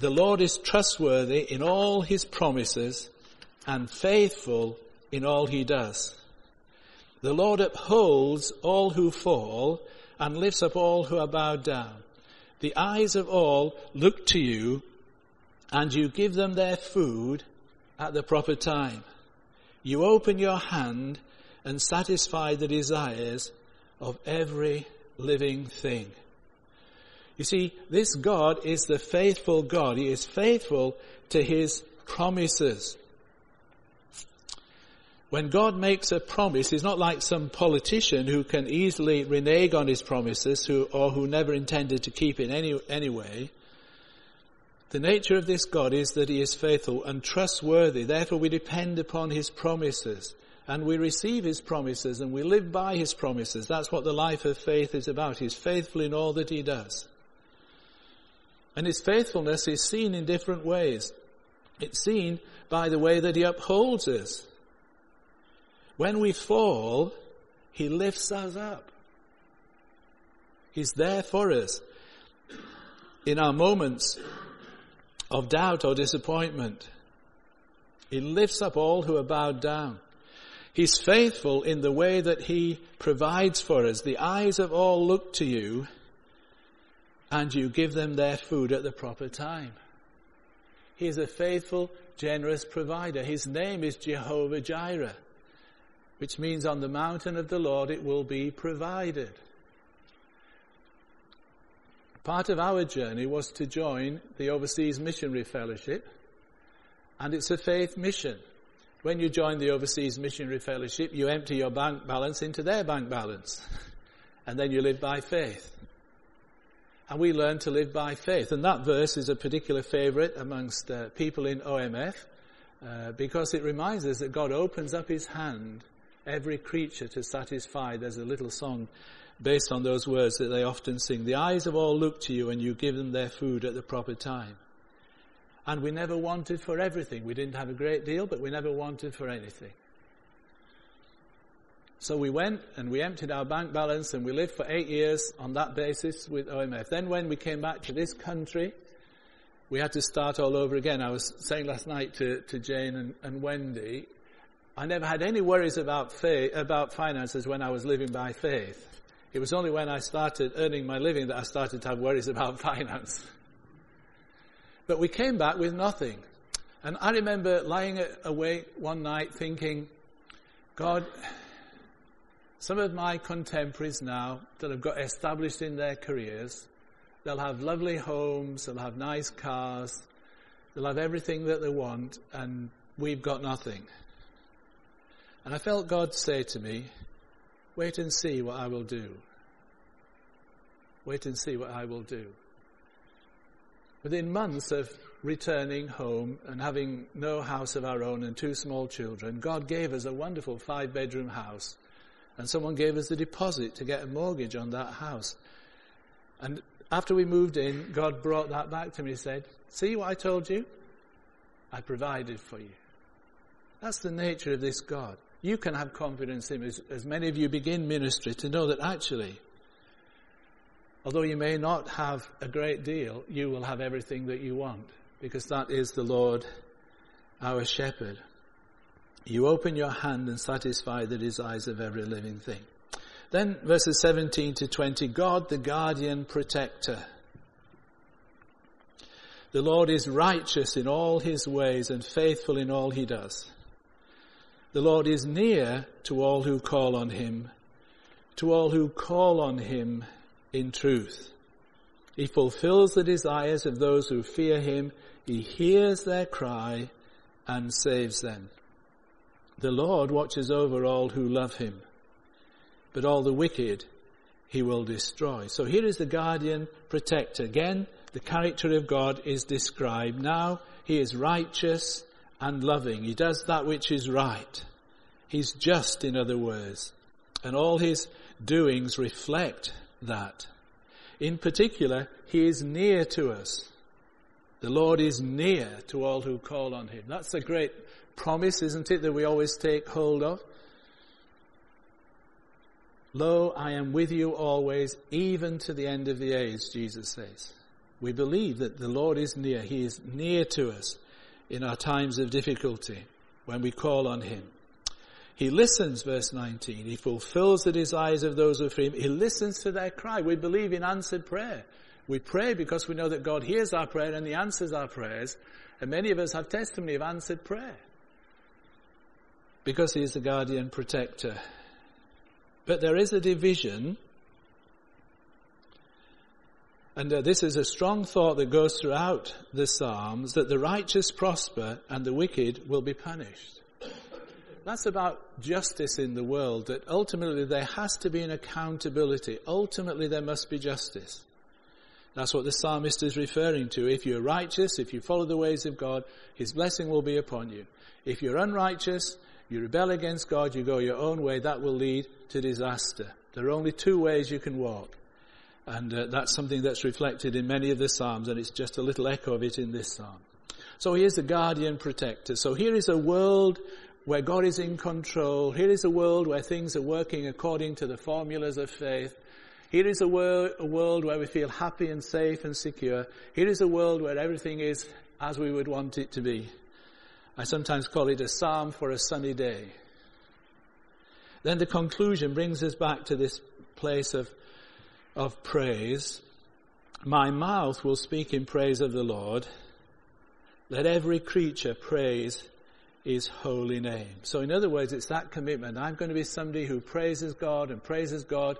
The Lord is trustworthy in all his promises and faithful in all he does. The Lord upholds all who fall and lifts up all who are bowed down. The eyes of all look to you and you give them their food at the proper time. You open your hand and satisfy the desires of every living thing. You see, this God is the faithful God. He is faithful to his promises. When God makes a promise, he's not like some politician who can easily renege on his promises who, or who never intended to keep it any, anyway. The nature of this God is that he is faithful and trustworthy. Therefore we depend upon his promises and we receive his promises and we live by his promises. That's what the life of faith is about. He's faithful in all that he does. And his faithfulness is seen in different ways. It's seen by the way that he upholds us. When we fall, he lifts us up. He's there for us. In our moments of doubt or disappointment, he lifts up all who are bowed down. He's faithful in the way that he provides for us. The eyes of all look to you and you give them their food at the proper time. He is a faithful, generous provider. His name is Jehovah Jireh which means on the mountain of the Lord it will be provided. Part of our journey was to join the Overseas Missionary Fellowship, and it's a faith mission. When you join the Overseas Missionary Fellowship, you empty your bank balance into their bank balance, and then you live by faith. And we learn to live by faith. And that verse is a particular favorite amongst uh, people in OMF uh, because it reminds us that God opens up his hand every creature to satisfy. There's a little song based on those words that they often sing. The eyes of all look to you and you give them their food at the proper time. And we never wanted for everything. We didn't have a great deal, but we never wanted for anything. So we went and we emptied our bank balance and we lived for eight years on that basis with OMF. Then when we came back to this country, we had to start all over again. I was saying last night to, to Jane and, and Wendy, I never had any worries about faith, about finances when I was living by faith. It was only when I started earning my living that I started to have worries about finance. But we came back with nothing. And I remember lying awake one night thinking, God, some of my contemporaries now that have got established in their careers, they'll have lovely homes, they'll have nice cars, they'll have everything that they want, and we've got nothing. And I felt God say to me, wait and see what I will do. Wait and see what I will do. Within months of returning home and having no house of our own and two small children, God gave us a wonderful five bedroom house. And someone gave us the deposit to get a mortgage on that house. And after we moved in, God brought that back to me and said, See what I told you? I provided for you. That's the nature of this God you can have confidence in as, as many of you begin ministry to know that actually, although you may not have a great deal, you will have everything that you want because that is the Lord our shepherd. You open your hand and satisfy the desires of every living thing. Then verses 17 to 20, God the guardian protector. The Lord is righteous in all his ways and faithful in all he does. The Lord is near to all who call on him, to all who call on him in truth. He fulfills the desires of those who fear him. He hears their cry and saves them. The Lord watches over all who love him, but all the wicked he will destroy. So here is the guardian protector. Again, the character of God is described. Now he is righteous and loving. He does that which is right. He's just, in other words. And all his doings reflect that. In particular, he is near to us. The Lord is near to all who call on him. That's a great promise, isn't it, that we always take hold of? Lo, I am with you always, even to the end of the age, Jesus says. We believe that the Lord is near. He is near to us in our times of difficulty when we call on Him. He listens, verse 19. He fulfills the desires of those who fear Him. He listens to their cry. We believe in answered prayer. We pray because we know that God hears our prayer and He answers our prayers. And many of us have testimony of answered prayer. Because He is the guardian protector. But there is a division and uh, this is a strong thought that goes throughout the Psalms that the righteous prosper and the wicked will be punished. That's about justice in the world, that ultimately there has to be an accountability. Ultimately there must be justice. That's what the psalmist is referring to. If you're righteous, if you follow the ways of God, His blessing will be upon you. If you're unrighteous, you rebel against God, you go your own way, that will lead to disaster. There are only two ways you can walk. And uh, that's something that's reflected in many of the Psalms, and it's just a little echo of it in this Psalm. So he is the guardian protector. So here is a world where God is in control. Here is a world where things are working according to the formulas of faith. Here is a, wor- a world where we feel happy and safe and secure. Here is a world where everything is as we would want it to be. I sometimes call it a psalm for a sunny day. Then the conclusion brings us back to this place of of praise. My mouth will speak in praise of the Lord. Let every creature praise his holy name. So in other words, it's that commitment. I'm going to be somebody who praises God and praises God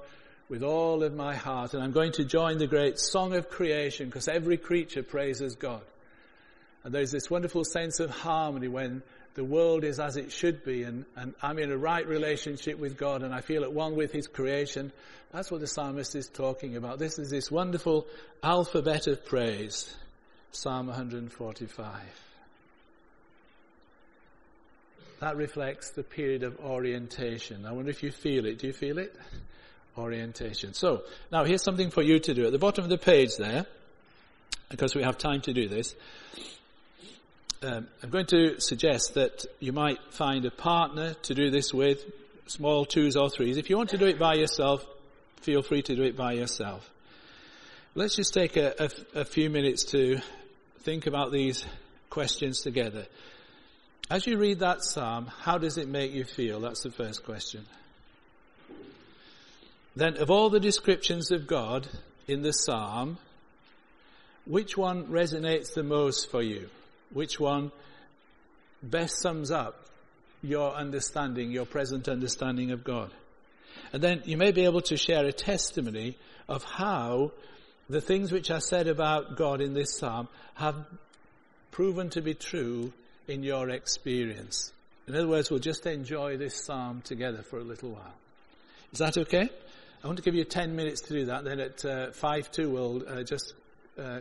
with all of my heart. And I'm going to join the great song of creation because every creature praises God. And there's this wonderful sense of harmony when the world is as it should be and, and I'm in a right relationship with God and I feel at one with His creation. That's what the psalmist is talking about. This is this wonderful alphabet of praise. Psalm 145. That reflects the period of orientation. I wonder if you feel it. Do you feel it? Orientation. So, now here's something for you to do. At the bottom of the page there, because we have time to do this, um, I'm going to suggest that you might find a partner to do this with, small twos or threes. If you want to do it by yourself, feel free to do it by yourself. Let's just take a, a, a few minutes to think about these questions together. As you read that psalm, how does it make you feel? That's the first question. Then, of all the descriptions of God in the psalm, which one resonates the most for you? Which one best sums up your understanding, your present understanding of God? And then you may be able to share a testimony of how the things which are said about God in this psalm have proven to be true in your experience. In other words, we'll just enjoy this psalm together for a little while. Is that okay? I want to give you 10 minutes to do that. Then at uh, 5 2, we'll uh, just uh,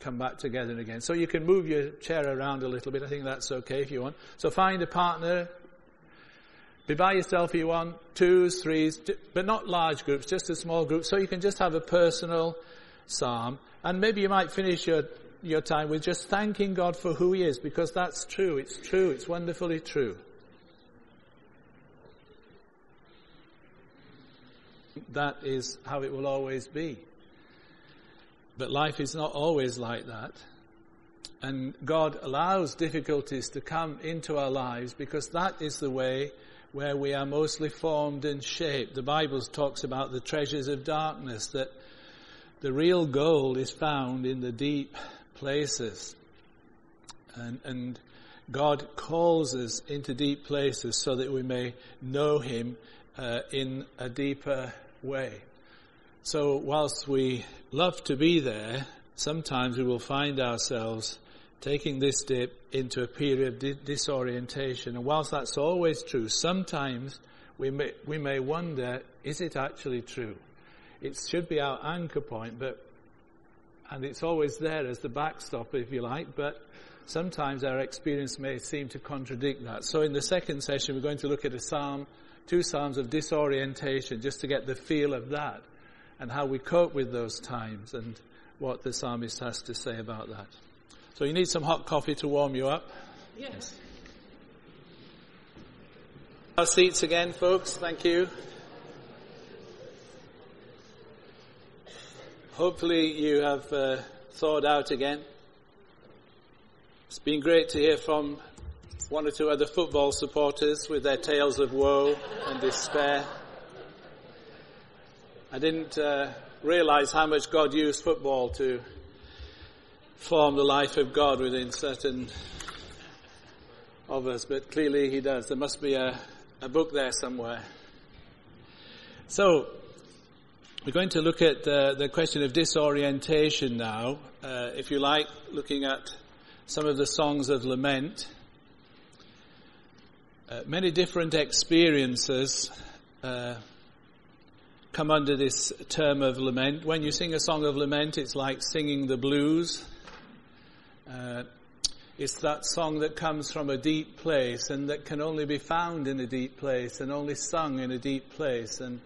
come back together again. So you can move your chair around a little bit. I think that's okay if you want. So find a partner be by yourself if you want, twos, threes, but not large groups, just a small group, so you can just have a personal psalm. And maybe you might finish your, your time with just thanking God for who He is, because that's true. It's true. It's wonderfully true. That is how it will always be. But life is not always like that. And God allows difficulties to come into our lives because that is the way where we are mostly formed and shaped. The Bible talks about the treasures of darkness, that the real gold is found in the deep places. And, and God calls us into deep places so that we may know Him uh, in a deeper way. So whilst we love to be there, sometimes we will find ourselves taking this dip into a period of di- disorientation. And whilst that's always true, sometimes we may, we may wonder, is it actually true? It should be our anchor point, but, and it's always there as the backstop, if you like, but sometimes our experience may seem to contradict that. So in the second session, we're going to look at a psalm, two psalms of disorientation, just to get the feel of that and how we cope with those times and what the psalmist has to say about that. So you need some hot coffee to warm you up? Yes. Our seats again, folks. Thank you. Hopefully you have uh, thawed out again. It's been great to hear from one or two other football supporters with their tales of woe and despair. I didn't uh, realize how much God used football to form the life of God within certain of us, but clearly He does. There must be a, a book there somewhere. So, we're going to look at uh, the question of disorientation now, uh, if you like, looking at some of the songs of lament. Uh, many different experiences uh, come under this term of lament. When you sing a song of lament, it's like singing the blues. Uh, it's that song that comes from a deep place and that can only be found in a deep place and only sung in a deep place. And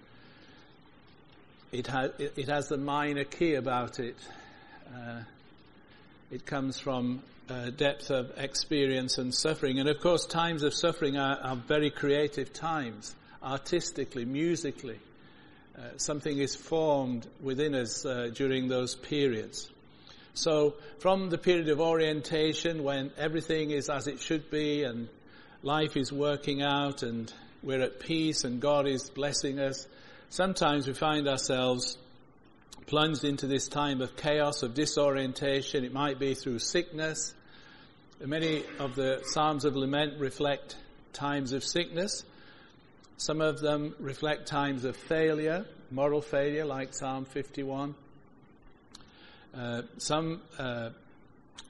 it, ha- it has the minor key about it. Uh, it comes from uh, depth of experience and suffering. And of course, times of suffering are, are very creative times, artistically, musically. Uh, something is formed within us uh, during those periods. So, from the period of orientation when everything is as it should be and life is working out and we're at peace and God is blessing us, sometimes we find ourselves plunged into this time of chaos, of disorientation. It might be through sickness. Many of the Psalms of Lament reflect times of sickness. Some of them reflect times of failure, moral failure, like Psalm 51. Uh, some, uh,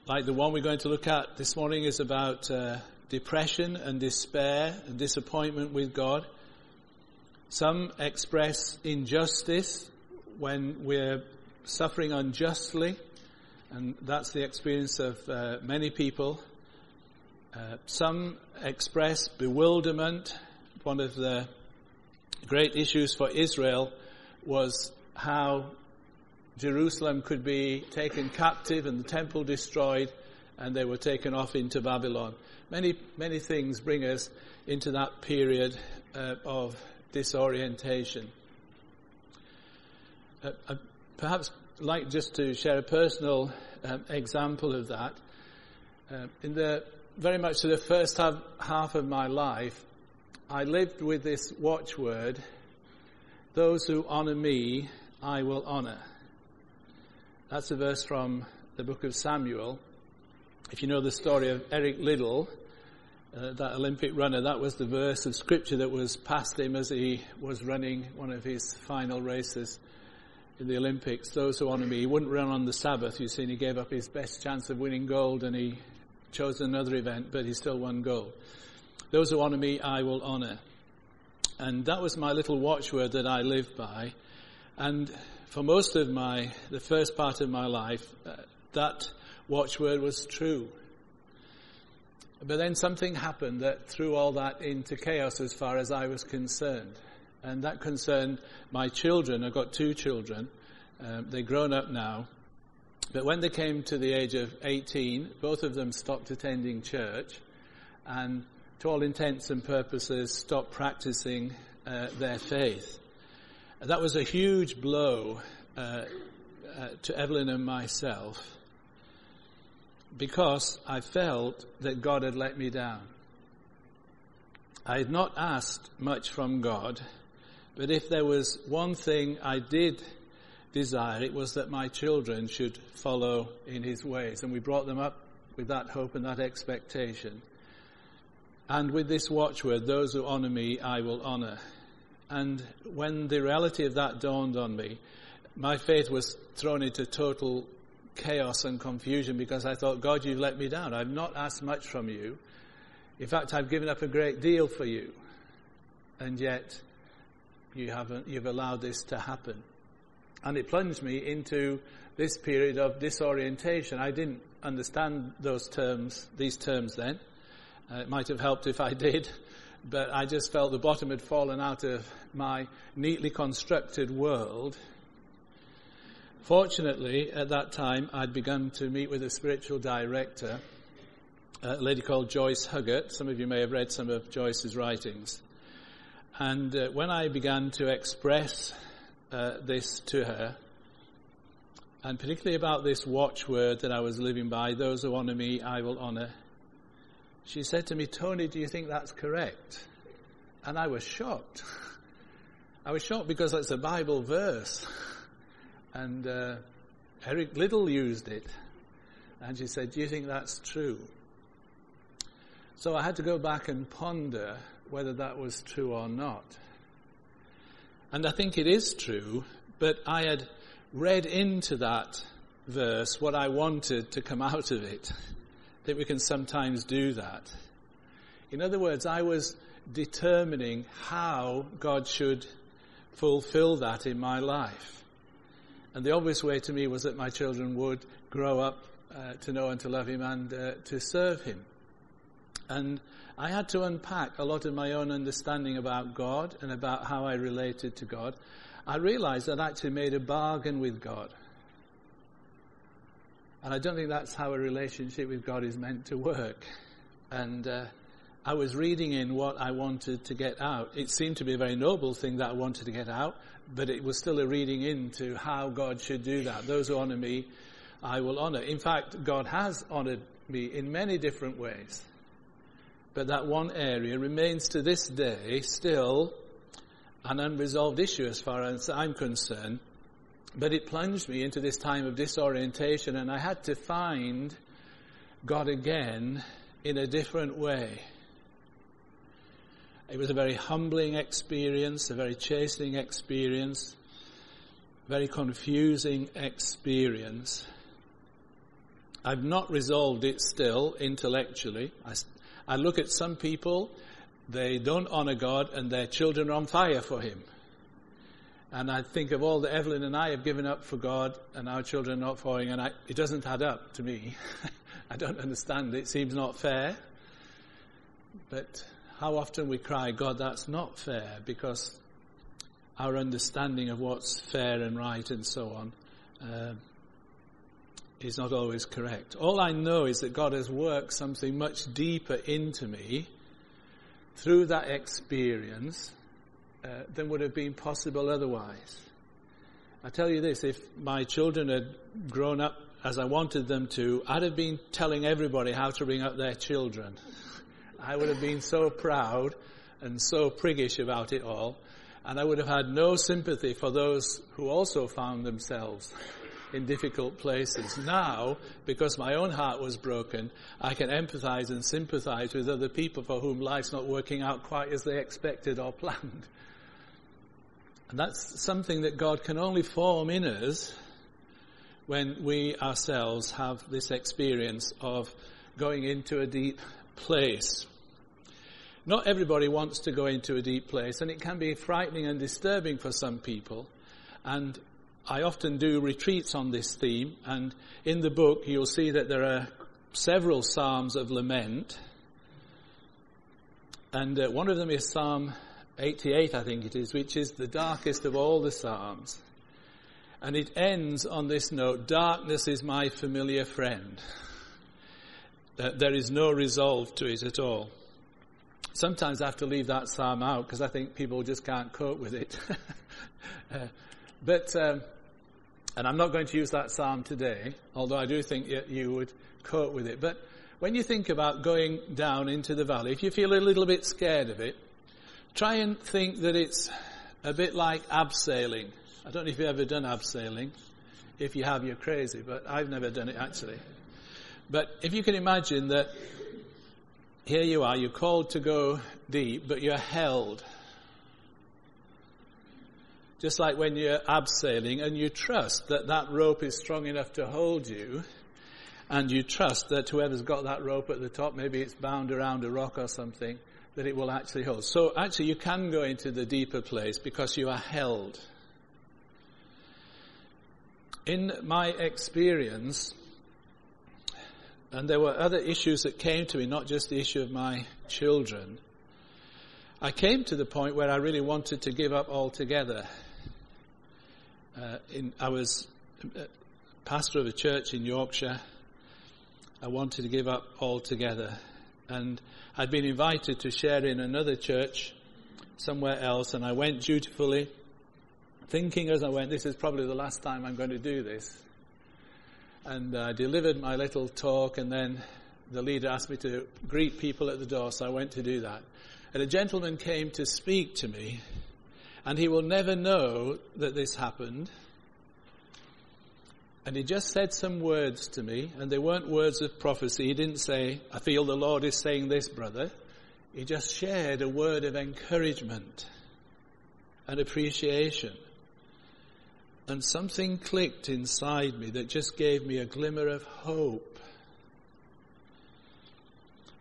like the one we're going to look at this morning, is about uh, depression and despair and disappointment with God. Some express injustice when we're suffering unjustly, and that's the experience of uh, many people. Uh, some express bewilderment. One of the great issues for Israel was how Jerusalem could be taken captive and the temple destroyed, and they were taken off into Babylon. Many, many things bring us into that period uh, of disorientation. Uh, I perhaps like just to share a personal um, example of that. Uh, in the very much the first half, half of my life, I lived with this watchword: "Those who honour me, I will honour." That's a verse from the book of Samuel. If you know the story of Eric Liddell, uh, that Olympic runner, that was the verse of scripture that was passed him as he was running one of his final races in the Olympics. Those who honour me, he wouldn't run on the Sabbath, you see, and he gave up his best chance of winning gold and he chose another event, but he still won gold. Those who honour me, I will honour. And that was my little watchword that I lived by. And for most of my, the first part of my life, uh, that watchword was true. But then something happened that threw all that into chaos as far as I was concerned. And that concerned my children. I've got two children. Um, they're grown up now. But when they came to the age of 18, both of them stopped attending church and, to all intents and purposes, stopped practicing uh, their faith. That was a huge blow uh, uh, to Evelyn and myself because I felt that God had let me down. I had not asked much from God, but if there was one thing I did desire, it was that my children should follow in His ways. And we brought them up with that hope and that expectation. And with this watchword, those who honor me, I will honor. And when the reality of that dawned on me, my faith was thrown into total chaos and confusion because I thought, God, you've let me down. I've not asked much from you. In fact, I've given up a great deal for you. And yet, you haven't, you've allowed this to happen. And it plunged me into this period of disorientation. I didn't understand those terms, these terms then. Uh, it might have helped if I did, but I just felt the bottom had fallen out of my neatly constructed world Fortunately, at that time, I'd begun to meet with a spiritual director, a lady called Joyce Huggett. Some of you may have read some of Joyce's writings. And uh, when I began to express uh, this to her, and particularly about this watchword that I was living by, those who honour me, I will honour. She said to me, Tony, do you think that's correct? And I was shocked. I was shocked because it's a Bible verse. And uh, Eric Liddell used it. And she said, Do you think that's true? So I had to go back and ponder whether that was true or not. And I think it is true, but I had read into that verse what I wanted to come out of it. That we can sometimes do that. In other words, I was determining how God should fulfill that in my life. And the obvious way to me was that my children would grow up uh, to know and to love Him and uh, to serve Him. And I had to unpack a lot of my own understanding about God and about how I related to God. I realized that I'd actually made a bargain with God. And I don't think that's how a relationship with God is meant to work. And uh, I was reading in what I wanted to get out. It seemed to be a very noble thing that I wanted to get out, but it was still a reading into how God should do that. Those who honor me, I will honor. In fact, God has honored me in many different ways. But that one area remains to this day still an unresolved issue as far as I'm concerned. But it plunged me into this time of disorientation and I had to find God again in a different way. It was a very humbling experience, a very chastening experience, very confusing experience. I've not resolved it still intellectually. I, I look at some people, they don't honor God and their children are on fire for Him. And I think of all that Evelyn and I have given up for God and our children not following, and I, it doesn't add up to me. I don't understand it. It seems not fair. But how often we cry, God, that's not fair, because our understanding of what's fair and right and so on uh, is not always correct. All I know is that God has worked something much deeper into me through that experience uh, than would have been possible otherwise. I tell you this, if my children had grown up as I wanted them to, I'd have been telling everybody how to bring up their children. I would have been so proud and so priggish about it all, and I would have had no sympathy for those who also found themselves in difficult places. Now, because my own heart was broken, I can empathize and sympathize with other people for whom life's not working out quite as they expected or planned. And that's something that God can only form in us when we ourselves have this experience of going into a deep place. Not everybody wants to go into a deep place, and it can be frightening and disturbing for some people. And I often do retreats on this theme, and in the book you'll see that there are several psalms of lament. And uh, one of them is Psalm 88, I think it is, which is the darkest of all the psalms. And it ends on this note, darkness is my familiar friend there is no resolve to it at all. Sometimes I have to leave that psalm out because I think people just can't cope with it. uh, but, um, and I'm not going to use that psalm today, although I do think that you would cope with it. But when you think about going down into the valley, if you feel a little bit scared of it, try and think that it's a bit like abseiling. I don't know if you've ever done abseiling. If you have, you're crazy, but I've never done it actually. But if you can imagine that here you are, you're called to go deep, but you're held. Just like when you're abseiling and you trust that that rope is strong enough to hold you, and you trust that whoever's got that rope at the top, maybe it's bound around a rock or something, that it will actually hold. So actually you can go into the deeper place because you are held. In my experience, and there were other issues that came to me, not just the issue of my children. I came to the point where I really wanted to give up altogether. Uh, in, I was pastor of a church in Yorkshire. I wanted to give up altogether. And I'd been invited to share in another church somewhere else, and I went dutifully, thinking as I went, this is probably the last time I'm going to do this. And I delivered my little talk, and then the leader asked me to greet people at the door, so I went to do that. And a gentleman came to speak to me, and he will never know that this happened. And he just said some words to me, and they weren't words of prophecy. He didn't say, I feel the Lord is saying this, brother. He just shared a word of encouragement and appreciation. And something clicked inside me that just gave me a glimmer of hope.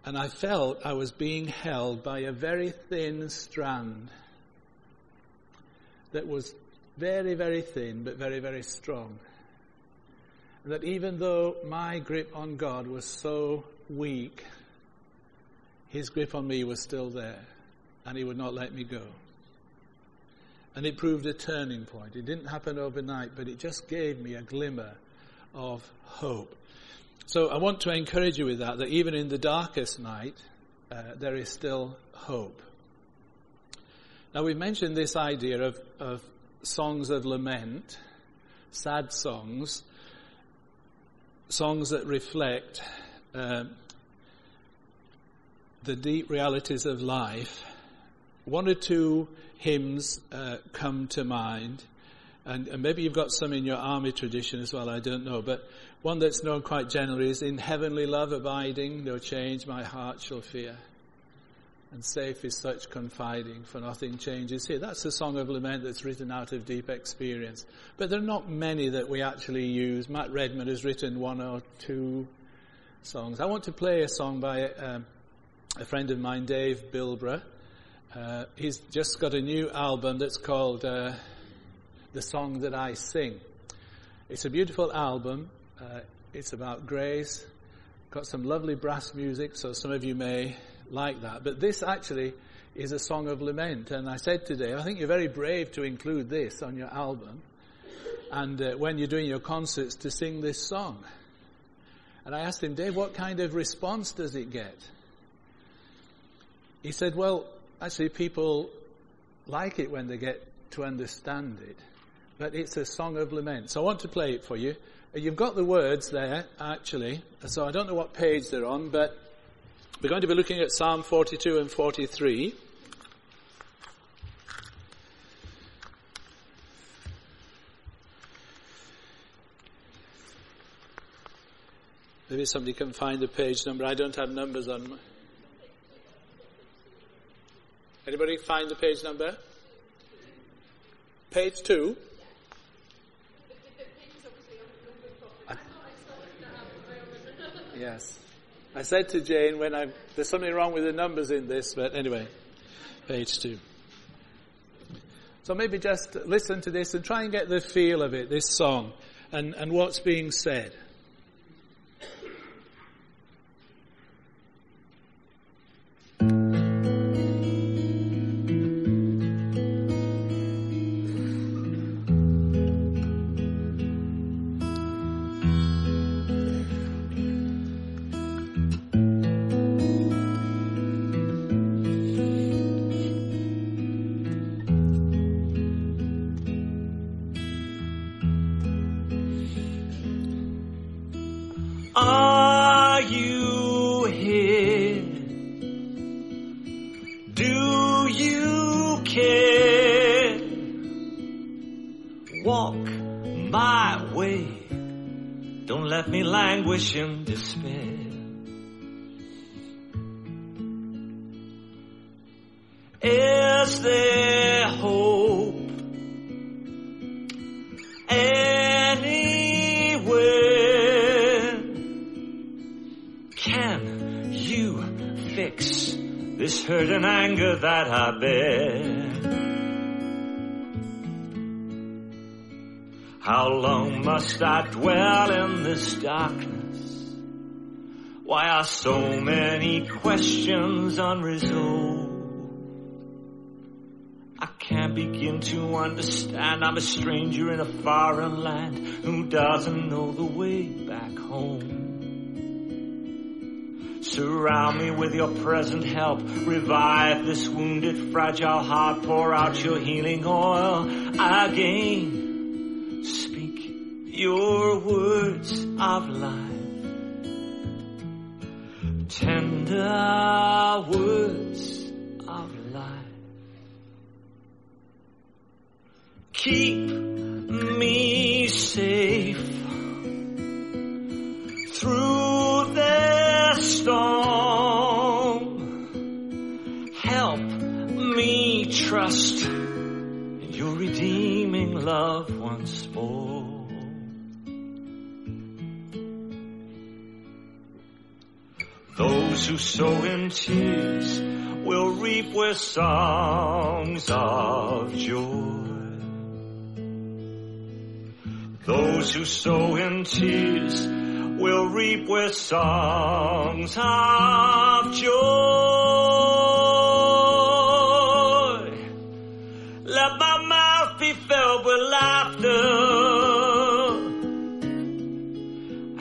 And I felt I was being held by a very thin strand that was very, very thin, but very, very strong. And that even though my grip on God was so weak, his grip on me was still there, and he would not let me go. And it proved a turning point. It didn't happen overnight, but it just gave me a glimmer of hope. So I want to encourage you with that, that even in the darkest night, uh, there is still hope. Now we've mentioned this idea of, of songs of lament, sad songs, songs that reflect uh, the deep realities of life. One or two hymns uh, come to mind, and, and, maybe you've got some in your army tradition as well, I don't know, but one that's known quite generally is In heavenly love abiding, no change my heart shall fear. And safe is such confiding, for nothing changes here. That's a song of lament that's written out of deep experience. But there are not many that we actually use. Matt Redman has written one or two songs. I want to play a song by um, a friend of mine, Dave Bilbrough. Uh, he's just got a new album that's called uh, The Song That I Sing. It's a beautiful album. Uh, it's about grace. Got some lovely brass music, so some of you may like that. But this actually is a song of lament. And I said today, I think you're very brave to include this on your album. And uh, when you're doing your concerts, to sing this song. And I asked him, Dave, what kind of response does it get? He said, well, actually people like it when they get to understand it. But it's a song of lament. So I want to play it for you. You've got the words there, actually. So I don't know what page they're on, but we're going to be looking at Psalm 42 and 43. Maybe somebody can find the page number. I don't have numbers on my. Anybody find the page number? Page two. Yes. I said to Jane when I, there's something wrong with the numbers in this, but anyway, page two. So maybe just listen to this and try and get the feel of it, this song, and, and what's being said. Are so many questions unresolved? I can't begin to understand. I'm a stranger in a foreign land who doesn't know the way back home. Surround me with your present help. Revive this wounded, fragile heart. Pour out your healing oil again Speak your words of life. Tender words of life. Keep me safe through the storm. Help me trust in your redeeming love once more. Those who sow in tears will reap with songs of joy. Those who sow in tears will reap with songs of joy. Let my mouth be filled with laughter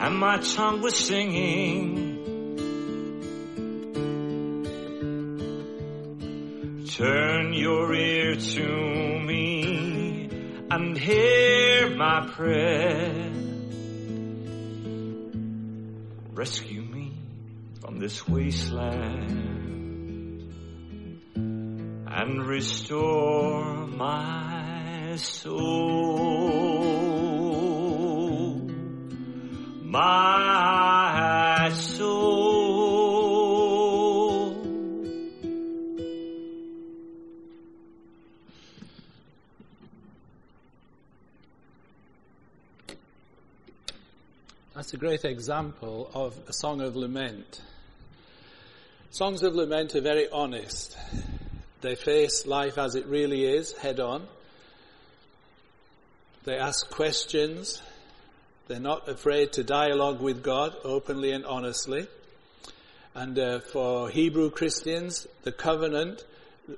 and my tongue with singing. Turn your ear to me and hear my prayer. Rescue me from this wasteland and restore my soul. My That's a great example of a song of lament. Songs of lament are very honest. They face life as it really is, head on. They ask questions. They're not afraid to dialogue with God openly and honestly. And uh, for Hebrew Christians, the covenant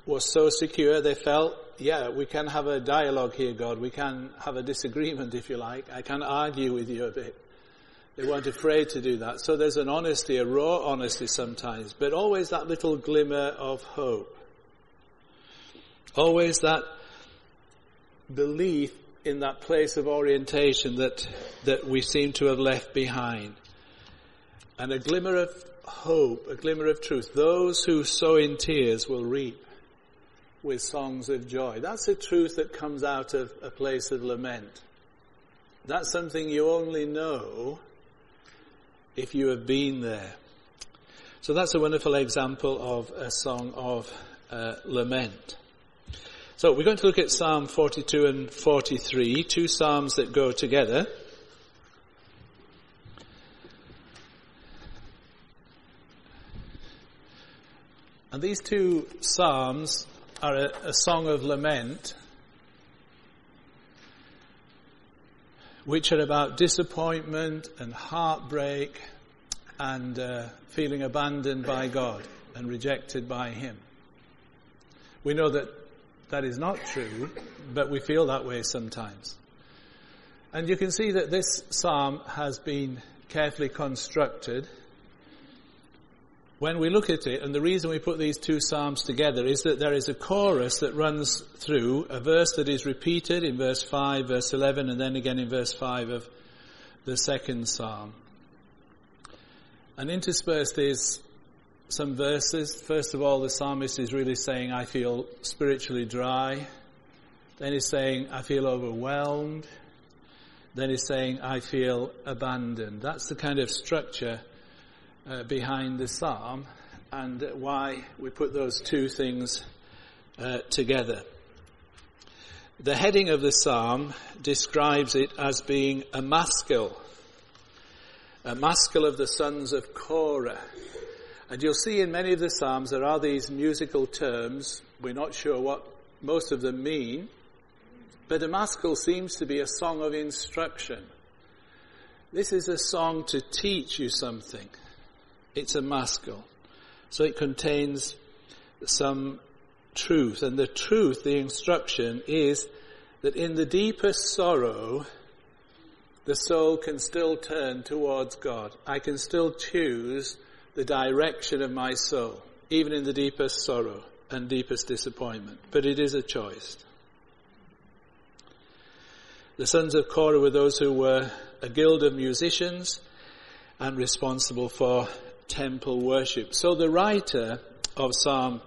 was so secure they felt, yeah, we can have a dialogue here, God. We can have a disagreement, if you like. I can argue with you a bit. They weren't afraid to do that. So there's an honesty, a raw honesty sometimes, but always that little glimmer of hope. Always that belief in that place of orientation that, that we seem to have left behind. And a glimmer of hope, a glimmer of truth. Those who sow in tears will reap with songs of joy. That's a truth that comes out of a place of lament. That's something you only know if you have been there. So that's a wonderful example of a song of uh, lament. So we're going to look at Psalm 42 and 43, two psalms that go together. And these two psalms are a, a song of lament, which are about disappointment and heartbreak and uh, feeling abandoned by God and rejected by Him. We know that that is not true, but we feel that way sometimes. And you can see that this psalm has been carefully constructed. When we look at it, and the reason we put these two psalms together is that there is a chorus that runs through, a verse that is repeated in verse 5, verse 11, and then again in verse 5 of the second psalm. And interspersed is some verses. First of all, the psalmist is really saying, I feel spiritually dry. Then he's saying, I feel overwhelmed. Then he's saying, I feel abandoned. That's the kind of structure uh, behind the psalm and why we put those two things uh, together. The heading of the psalm describes it as being a maskil, a maskil of the sons of Korah. And you'll see in many of the psalms there are these musical terms. We're not sure what most of them mean, but a maskil seems to be a song of instruction. This is a song to teach you something. It's a maskil. So it contains some truth. And the truth, the instruction is that in the deepest sorrow, the soul can still turn towards God. I can still choose the direction of my soul, even in the deepest sorrow and deepest disappointment. But it is a choice. The sons of Korah were those who were a guild of musicians and responsible for temple worship. So the writer of Psalm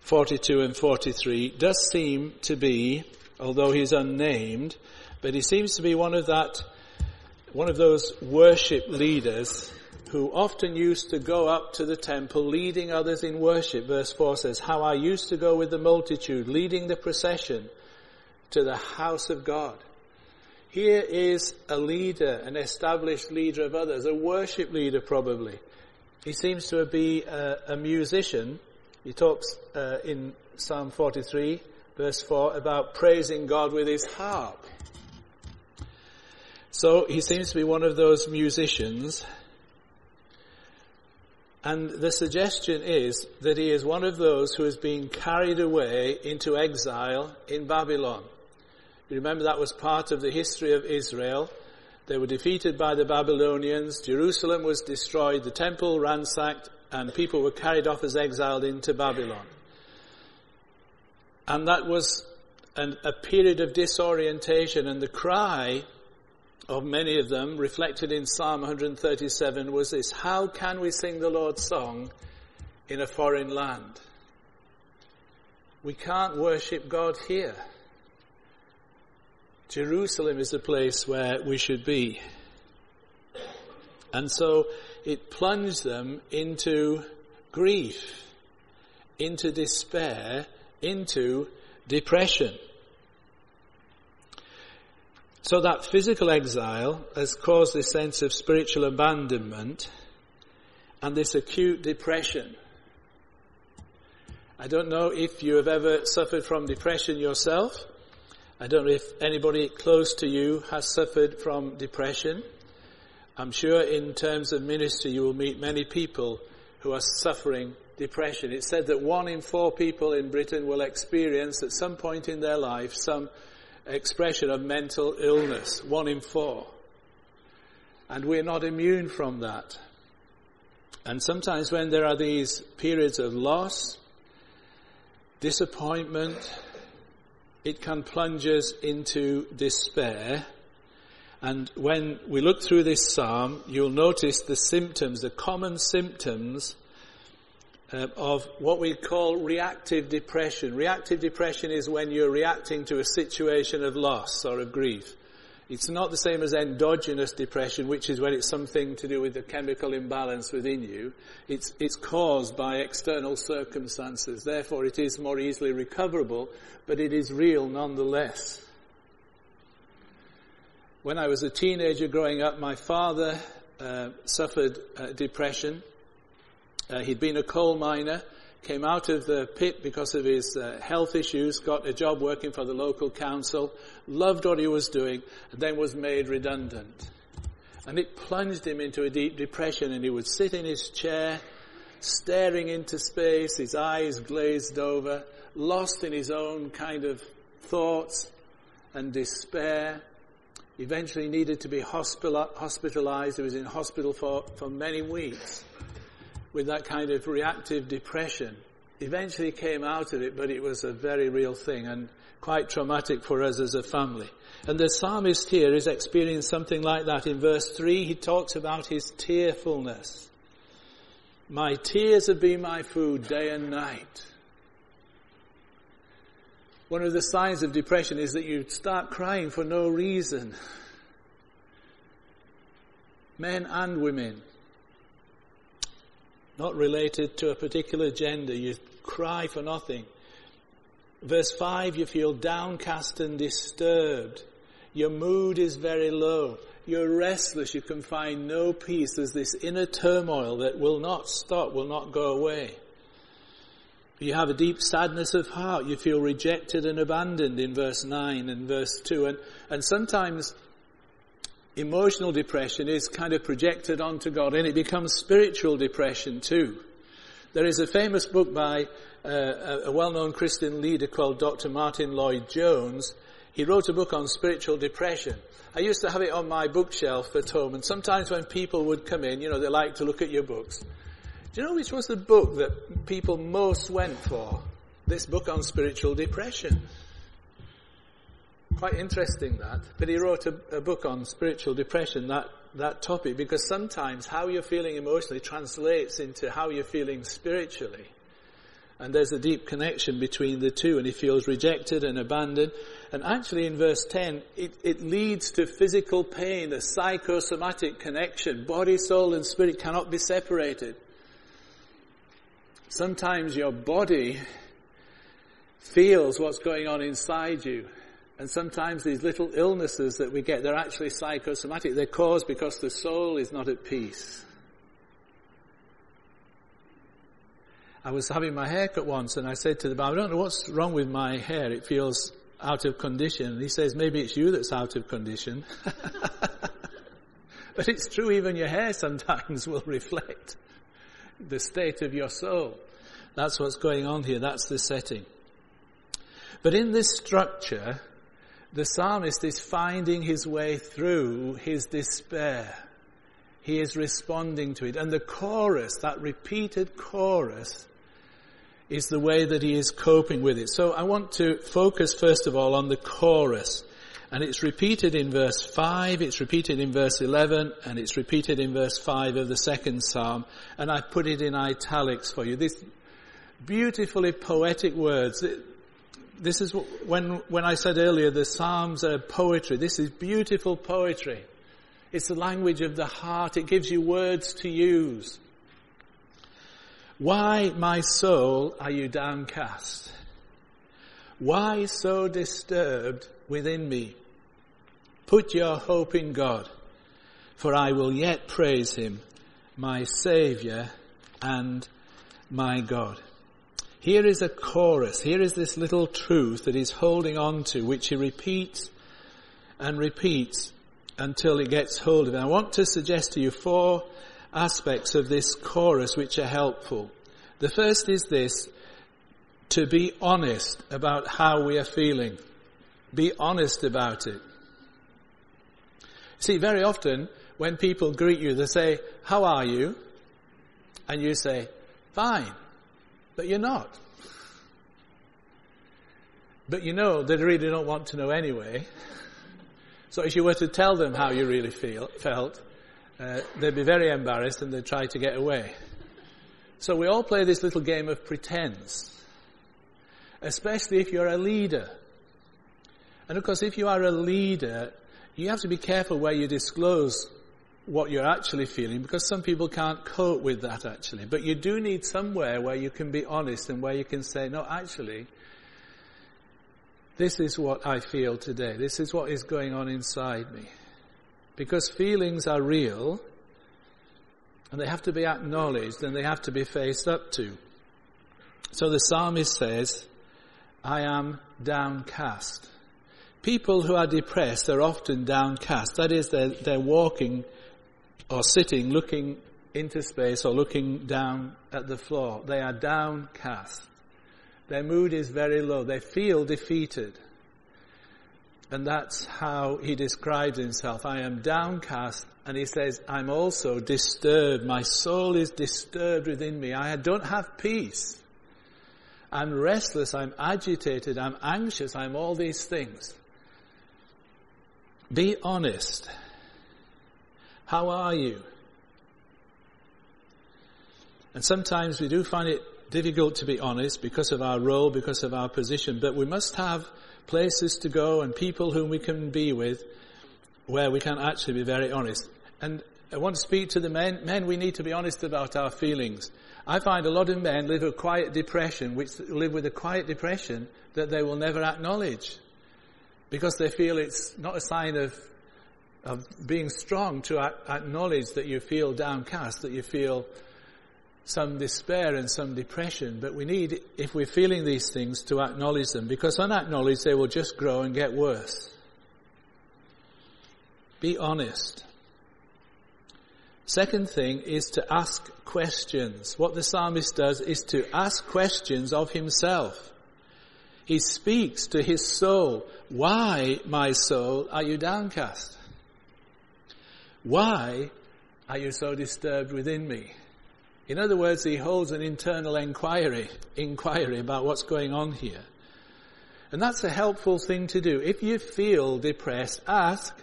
42 and 43 does seem to be, although he's unnamed, but he seems to be one of that, one of those worship leaders who often used to go up to the temple leading others in worship. Verse 4 says, How I used to go with the multitude, leading the procession to the house of God. Here is a leader, an established leader of others, a worship leader probably. He seems to be a, a musician he talks uh, in Psalm 43, verse 4, about praising God with his harp. So he seems to be one of those musicians. And the suggestion is that he is one of those who has been carried away into exile in Babylon. You remember that was part of the history of Israel. They were defeated by the Babylonians. Jerusalem was destroyed. The temple ransacked and people were carried off as exiled into Babylon. And that was an, a period of disorientation and the cry of many of them reflected in Psalm 137 was this, how can we sing the Lord's song in a foreign land? We can't worship God here. Jerusalem is the place where we should be. And so it plunged them into grief, into despair, into depression. So that physical exile has caused this sense of spiritual abandonment and this acute depression. I don't know if you have ever suffered from depression yourself. I don't know if anybody close to you has suffered from depression. I'm sure in terms of ministry you will meet many people who are suffering depression. It's said that one in four people in Britain will experience at some point in their life some expression of mental illness. One in four. And we're not immune from that. And sometimes when there are these periods of loss, disappointment, it can plunge us into despair and when we look through this psalm, you'll notice the symptoms, the common symptoms uh, of what we call reactive depression. Reactive depression is when you're reacting to a situation of loss or of grief. It's not the same as endogenous depression, which is when it's something to do with the chemical imbalance within you. It's, it's caused by external circumstances. Therefore, it is more easily recoverable, but it is real nonetheless. When I was a teenager growing up, my father uh, suffered uh, depression. Uh, he'd been a coal miner, came out of the pit because of his uh, health issues, got a job working for the local council, loved what he was doing, and then was made redundant. And it plunged him into a deep depression, and he would sit in his chair, staring into space, his eyes glazed over, lost in his own kind of thoughts and despair eventually needed to be hospitalized. He was in hospital for, for many weeks with that kind of reactive depression. Eventually came out of it, but it was a very real thing and quite traumatic for us as a family. And the psalmist here is experiencing something like that. In verse 3, he talks about his tearfulness. My tears have been my food day and night. One of the signs of depression is that you start crying for no reason. Men and women. Not related to a particular gender. You cry for nothing. Verse 5, you feel downcast and disturbed. Your mood is very low. You're restless. You can find no peace. There's this inner turmoil that will not stop, will not go away. You have a deep sadness of heart. You feel rejected and abandoned in verse 9 and verse 2. And, and sometimes emotional depression is kind of projected onto God and it becomes spiritual depression too. There is a famous book by uh, a well-known Christian leader called Dr. Martyn Lloyd-Jones. He wrote a book on spiritual depression. I used to have it on my bookshelf at home and sometimes when people would come in, you know, they like to look at your books. Do you know which was the book that people most went for? This book on spiritual depression. Quite interesting that. But he wrote a, a book on spiritual depression, that, that topic, because sometimes how you're feeling emotionally translates into how you're feeling spiritually. And there's a deep connection between the two, and he feels rejected and abandoned. And actually in verse 10, it, it leads to physical pain, a psychosomatic connection. Body, soul, and spirit cannot be separated. Sometimes your body feels what's going on inside you. And sometimes these little illnesses that we get, they're actually psychosomatic. They're caused because the soul is not at peace. I was having my hair cut once and I said to the barber, I don't know what's wrong with my hair. It feels out of condition. And he says, maybe it's you that's out of condition. but it's true, even your hair sometimes will reflect the state of your soul. That's what's going on here. That's the setting. But in this structure, the psalmist is finding his way through his despair. He is responding to it. And the chorus, that repeated chorus, is the way that he is coping with it. So I want to focus first of all on the chorus. And it's repeated in verse 5, it's repeated in verse 11, and it's repeated in verse 5 of the second psalm. And I've put it in italics for you. These beautifully poetic words. This is when, when I said earlier the psalms are poetry. This is beautiful poetry. It's the language of the heart. It gives you words to use. Why, my soul, are you downcast? Why so disturbed within me? Put your hope in God, for I will yet praise him, my Saviour and my God. Here is a chorus. Here is this little truth that he's holding on to, which he repeats and repeats until he gets hold of it. I want to suggest to you four aspects of this chorus which are helpful. The first is this, to be honest about how we are feeling. Be honest about it. See, very often when people greet you, they say, how are you? And you say, fine. But you're not. But you know they really don't want to know anyway. So if you were to tell them how you really feel, felt, uh, they'd be very embarrassed and they'd try to get away. So we all play this little game of pretense. Especially if you're a leader. And of course, if you are a leader, you have to be careful where you disclose what you're actually feeling because some people can't cope with that actually. But you do need somewhere where you can be honest and where you can say, no, actually, this is what I feel today. This is what is going on inside me. Because feelings are real and they have to be acknowledged and they have to be faced up to. So the psalmist says, I am downcast. People who are depressed are often downcast. That is, they're, they're walking or sitting looking into space or looking down at the floor. They are downcast. Their mood is very low. They feel defeated. And that's how he describes himself. I am downcast and he says, I'm also disturbed. My soul is disturbed within me. I don't have peace. I'm restless. I'm agitated. I'm anxious. I'm all these things. Be honest. How are you? And sometimes we do find it difficult to be honest because of our role, because of our position, but we must have places to go and people whom we can be with where we can actually be very honest. And I want to speak to the men. Men, we need to be honest about our feelings. I find a lot of men live a quiet depression, which live with a quiet depression that they will never acknowledge because they feel it's not a sign of of being strong to acknowledge that you feel downcast, that you feel some despair and some depression, but we need, if we're feeling these things, to acknowledge them, because unacknowledged they will just grow and get worse. Be honest. Second thing is to ask questions. What the psalmist does is to ask questions of himself. He speaks to his soul. Why, my soul, are you downcast? Why are you so disturbed within me? In other words, he holds an internal inquiry, inquiry about what's going on here. And that's a helpful thing to do. If you feel depressed, ask,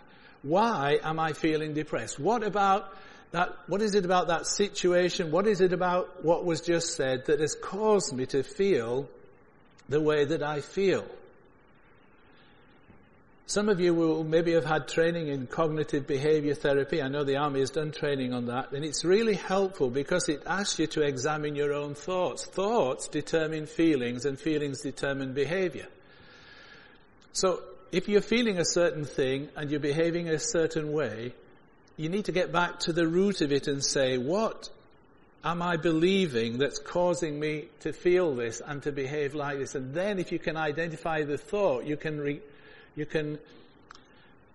why am I feeling depressed? What about that, what is it about that situation? What is it about what was just said that has caused me to feel the way that I feel? Some of you will maybe have had training in cognitive behavior therapy. I know the army has done training on that and it's really helpful because it asks you to examine your own thoughts. Thoughts determine feelings and feelings determine behavior. So if you're feeling a certain thing and you're behaving a certain way, you need to get back to the root of it and say, what am I believing that's causing me to feel this and to behave like this? And then if you can identify the thought, you can, re, you can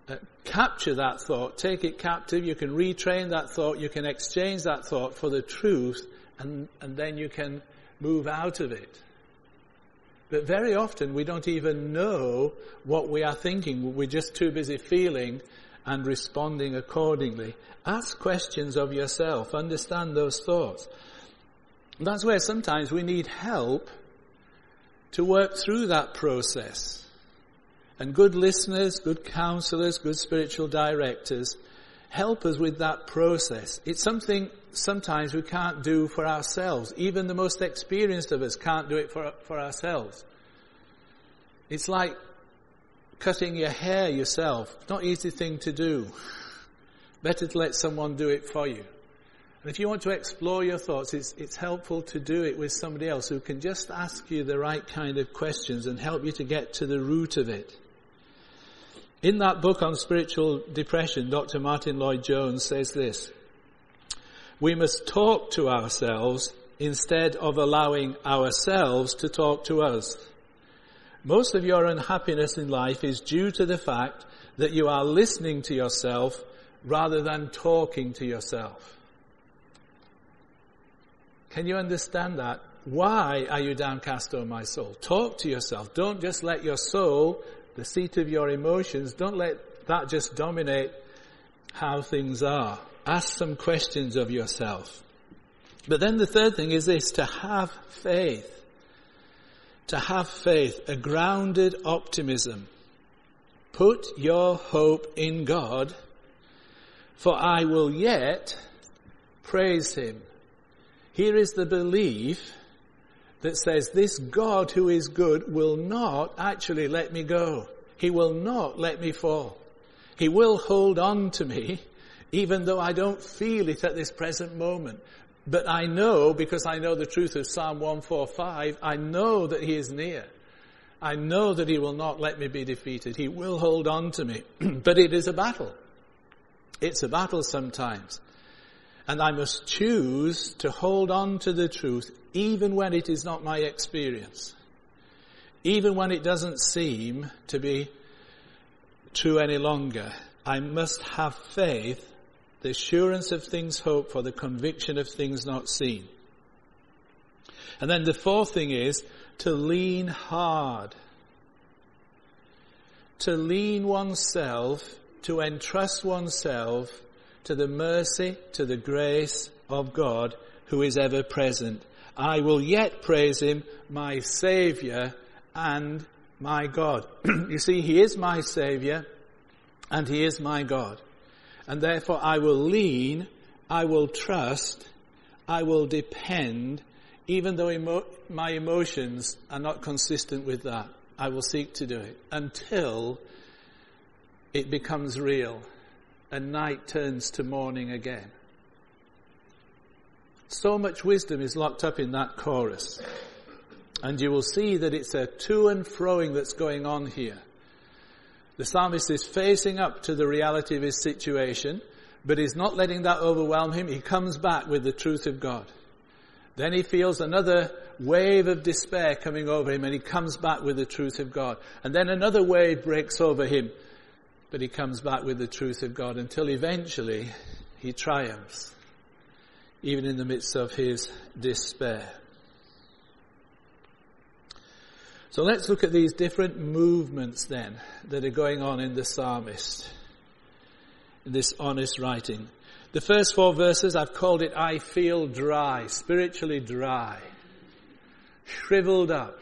uh, capture that thought, take it captive, you can retrain that thought, you can exchange that thought for the truth, and, and then you can move out of it. But very often we don't even know what we are thinking. We're just too busy feeling and responding accordingly. Ask questions of yourself. Understand those thoughts. That's where sometimes we need help to work through that process. And good listeners, good counselors, good spiritual directors help us with that process. It's something sometimes we can't do for ourselves. Even the most experienced of us can't do it for, for ourselves. It's like cutting your hair yourself. Not easy thing to do. Better to let someone do it for you. And if you want to explore your thoughts, it's, it's helpful to do it with somebody else who can just ask you the right kind of questions and help you to get to the root of it. In that book on spiritual depression, Dr. Martyn Lloyd-Jones says this. We must talk to ourselves instead of allowing ourselves to talk to us. Most of your unhappiness in life is due to the fact that you are listening to yourself rather than talking to yourself. Can you understand that? Why are you downcast, O my soul? Talk to yourself. Don't just let your soul, the seat of your emotions, don't let that just dominate how things are. Ask some questions of yourself. But then the third thing is this, to have faith to have faith, a grounded optimism. Put your hope in God, for I will yet praise Him. Here is the belief that says this God who is good will not actually let me go. He will not let me fall. He will hold on to me even though I don't feel it at this present moment. But I know, because I know the truth of Psalm 145, I know that He is near. I know that He will not let me be defeated. He will hold on to me. but it is a battle. It's a battle sometimes. And I must choose to hold on to the truth even when it is not my experience. Even when it doesn't seem to be true any longer. I must have faith the assurance of things hoped for, the conviction of things not seen. And then the fourth thing is to lean hard. To lean oneself, to entrust oneself to the mercy, to the grace of God who is ever present. I will yet praise him, my Saviour and my God. you see, he is my Saviour and he is my God and therefore I will lean, I will trust, I will depend, even though emo- my emotions are not consistent with that. I will seek to do it until it becomes real and night turns to morning again. So much wisdom is locked up in that chorus. And you will see that it's a to and froing that's going on here. The psalmist is facing up to the reality of his situation, but he's not letting that overwhelm him. He comes back with the truth of God. Then he feels another wave of despair coming over him and he comes back with the truth of God. And then another wave breaks over him, but he comes back with the truth of God until eventually he triumphs, even in the midst of his despair. So let's look at these different movements then that are going on in the psalmist, in this honest writing. The first four verses I've called it I feel dry, spiritually dry, shriveled up.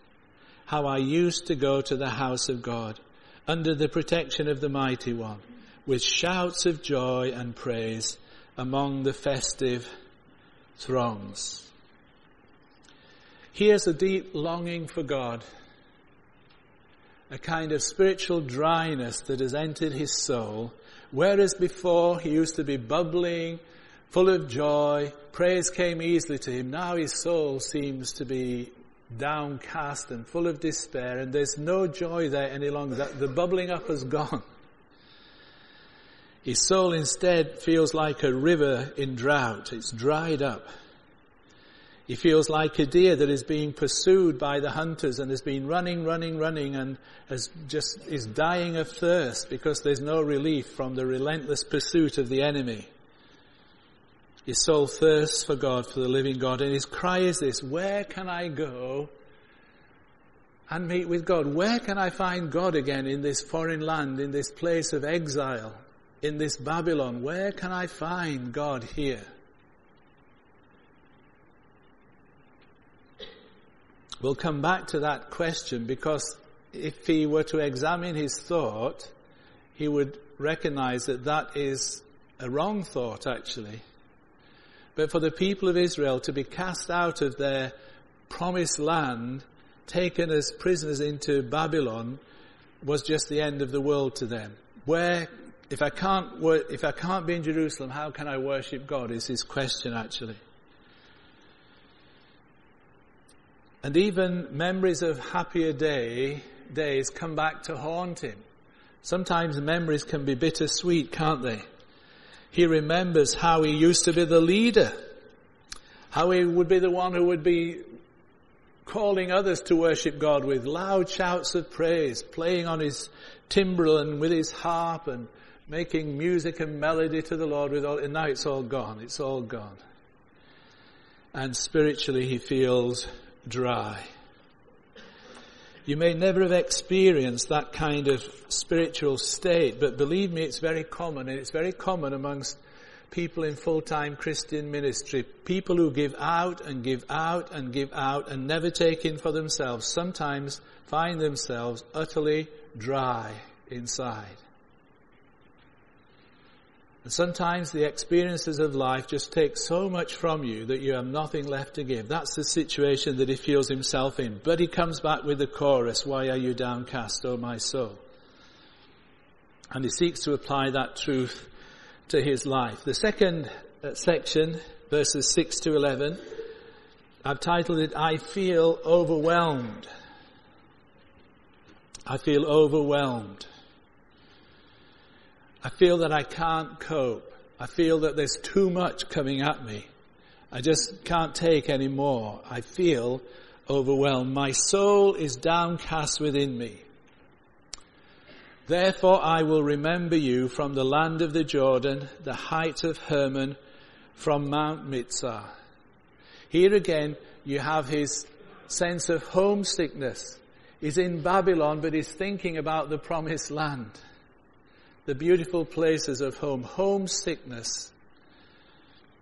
How I used to go to the house of God under the protection of the mighty one with shouts of joy and praise among the festive throngs. Here's a deep longing for God, a kind of spiritual dryness that has entered his soul, whereas before he used to be bubbling, full of joy, praise came easily to him. Now his soul seems to be downcast and full of despair, and there's no joy there any longer. The bubbling up has gone. His soul instead feels like a river in drought. It's dried up. He feels like a deer that is being pursued by the hunters and has been running, running, running and has just is dying of thirst because there's no relief from the relentless pursuit of the enemy. His soul thirsts for God, for the living God, and his cry is this, where can I go and meet with God? Where can I find God again in this foreign land, in this place of exile? in this Babylon? Where can I find God here? We'll come back to that question because if he were to examine his thought, he would recognize that that is a wrong thought actually. But for the people of Israel to be cast out of their promised land, taken as prisoners into Babylon, was just the end of the world to them. Where if I can't, if I can't be in Jerusalem, how can I worship God? Is his question actually. And even memories of happier day, days come back to haunt him. Sometimes memories can be bittersweet, can't they? He remembers how he used to be the leader, how he would be the one who would be calling others to worship God with loud shouts of praise, playing on his timbrel and with his harp and making music and melody to the Lord with all, and now it's all gone. It's all gone. And spiritually he feels dry. You may never have experienced that kind of spiritual state, but believe me, it's very common, and it's very common amongst people in full-time Christian ministry. People who give out and give out and give out and never take in for themselves sometimes find themselves utterly dry inside. And sometimes the experiences of life just take so much from you that you have nothing left to give. That's the situation that he feels himself in. But he comes back with the chorus, why are you downcast, O my soul? And he seeks to apply that truth to his life. The second uh, section, verses 6 to 11, I've titled it, I feel overwhelmed. I feel overwhelmed. I feel that I can't cope. I feel that there's too much coming at me. I just can't take any more. I feel overwhelmed. My soul is downcast within me. Therefore I will remember you from the land of the Jordan, the height of Hermon, from Mount Mizar. Here again, you have his sense of homesickness. He's in Babylon, but he's thinking about the promised land the beautiful places of home. Homesickness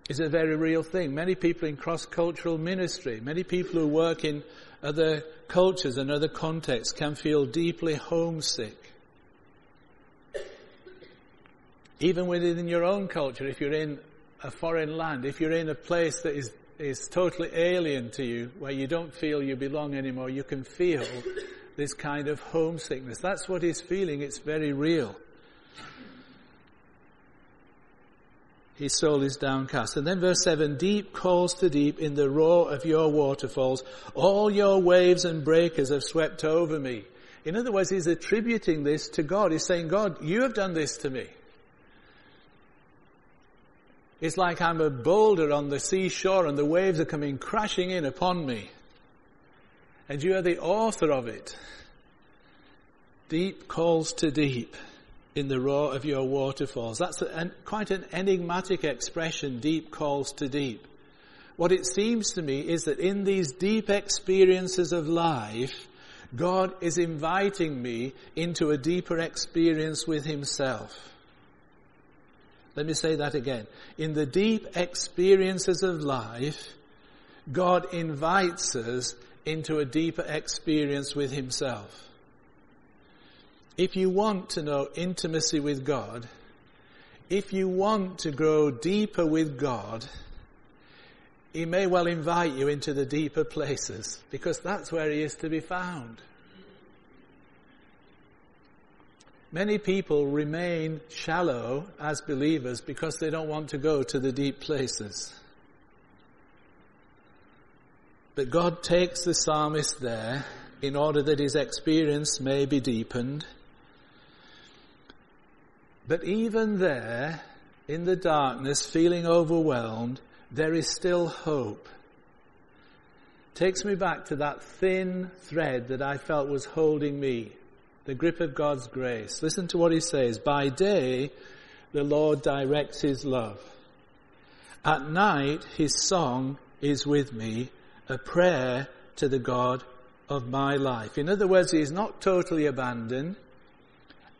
is a very real thing. Many people in cross-cultural ministry, many people who work in other cultures and other contexts can feel deeply homesick. Even within your own culture, if you're in a foreign land, if you're in a place that is, is totally alien to you, where you don't feel you belong anymore, you can feel this kind of homesickness. That's what he's feeling. It's very real. His soul is downcast. And then verse 7, deep calls to deep in the roar of your waterfalls. All your waves and breakers have swept over me. In other words, he's attributing this to God. He's saying, God, you have done this to me. It's like I'm a boulder on the seashore and the waves are coming crashing in upon me. And you are the author of it. Deep calls to deep in the roar of your waterfalls. That's a, quite an enigmatic expression, deep calls to deep. What it seems to me is that in these deep experiences of life, God is inviting me into a deeper experience with Himself. Let me say that again. In the deep experiences of life, God invites us into a deeper experience with Himself. If you want to know intimacy with God, if you want to grow deeper with God, He may well invite you into the deeper places because that's where He is to be found. Many people remain shallow as believers because they don't want to go to the deep places. But God takes the psalmist there in order that his experience may be deepened. But even there, in the darkness, feeling overwhelmed, there is still hope. Takes me back to that thin thread that I felt was holding me the grip of God's grace. Listen to what he says. By day, the Lord directs his love. At night, his song is with me, a prayer to the God of my life. In other words, he is not totally abandoned.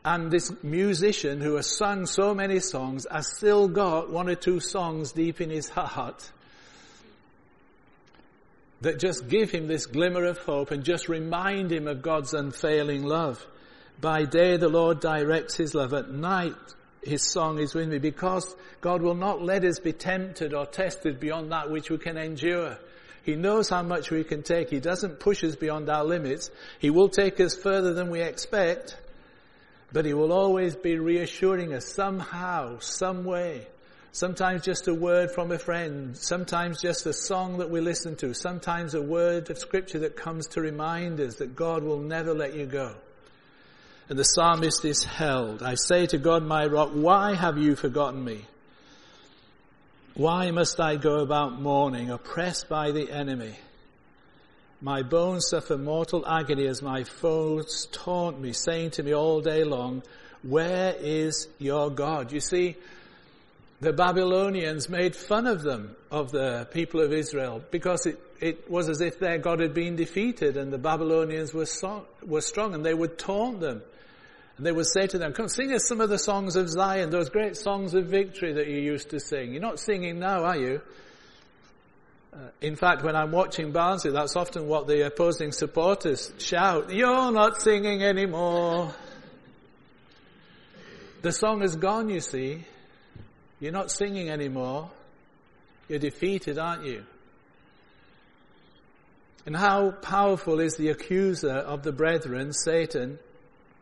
And this musician who has sung so many songs has still got one or two songs deep in his heart that just give him this glimmer of hope and just remind him of God's unfailing love. By day the Lord directs his love. At night his song is with me because God will not let us be tempted or tested beyond that which we can endure. He knows how much we can take. He doesn't push us beyond our limits. He will take us further than we expect, but he will always be reassuring us somehow, some way. Sometimes just a word from a friend, sometimes just a song that we listen to, sometimes a word of scripture that comes to remind us that God will never let you go and the psalmist is held. I say to God, my rock, why have you forgotten me? Why must I go about mourning, oppressed by the enemy? My bones suffer mortal agony as my foes taunt me, saying to me all day long, where is your God? You see, the Babylonians made fun of them, of the people of Israel, because it, it was as if their God had been defeated and the Babylonians were, so, were strong and they would taunt them. And they would say to them, come sing us some of the songs of Zion, those great songs of victory that you used to sing. You're not singing now, are you? Uh, in fact, when I'm watching Barnsley, that's often what the opposing supporters shout. You're not singing anymore. The song is gone, you see. You're not singing anymore. You're defeated, aren't you? And how powerful is the accuser of the brethren, Satan,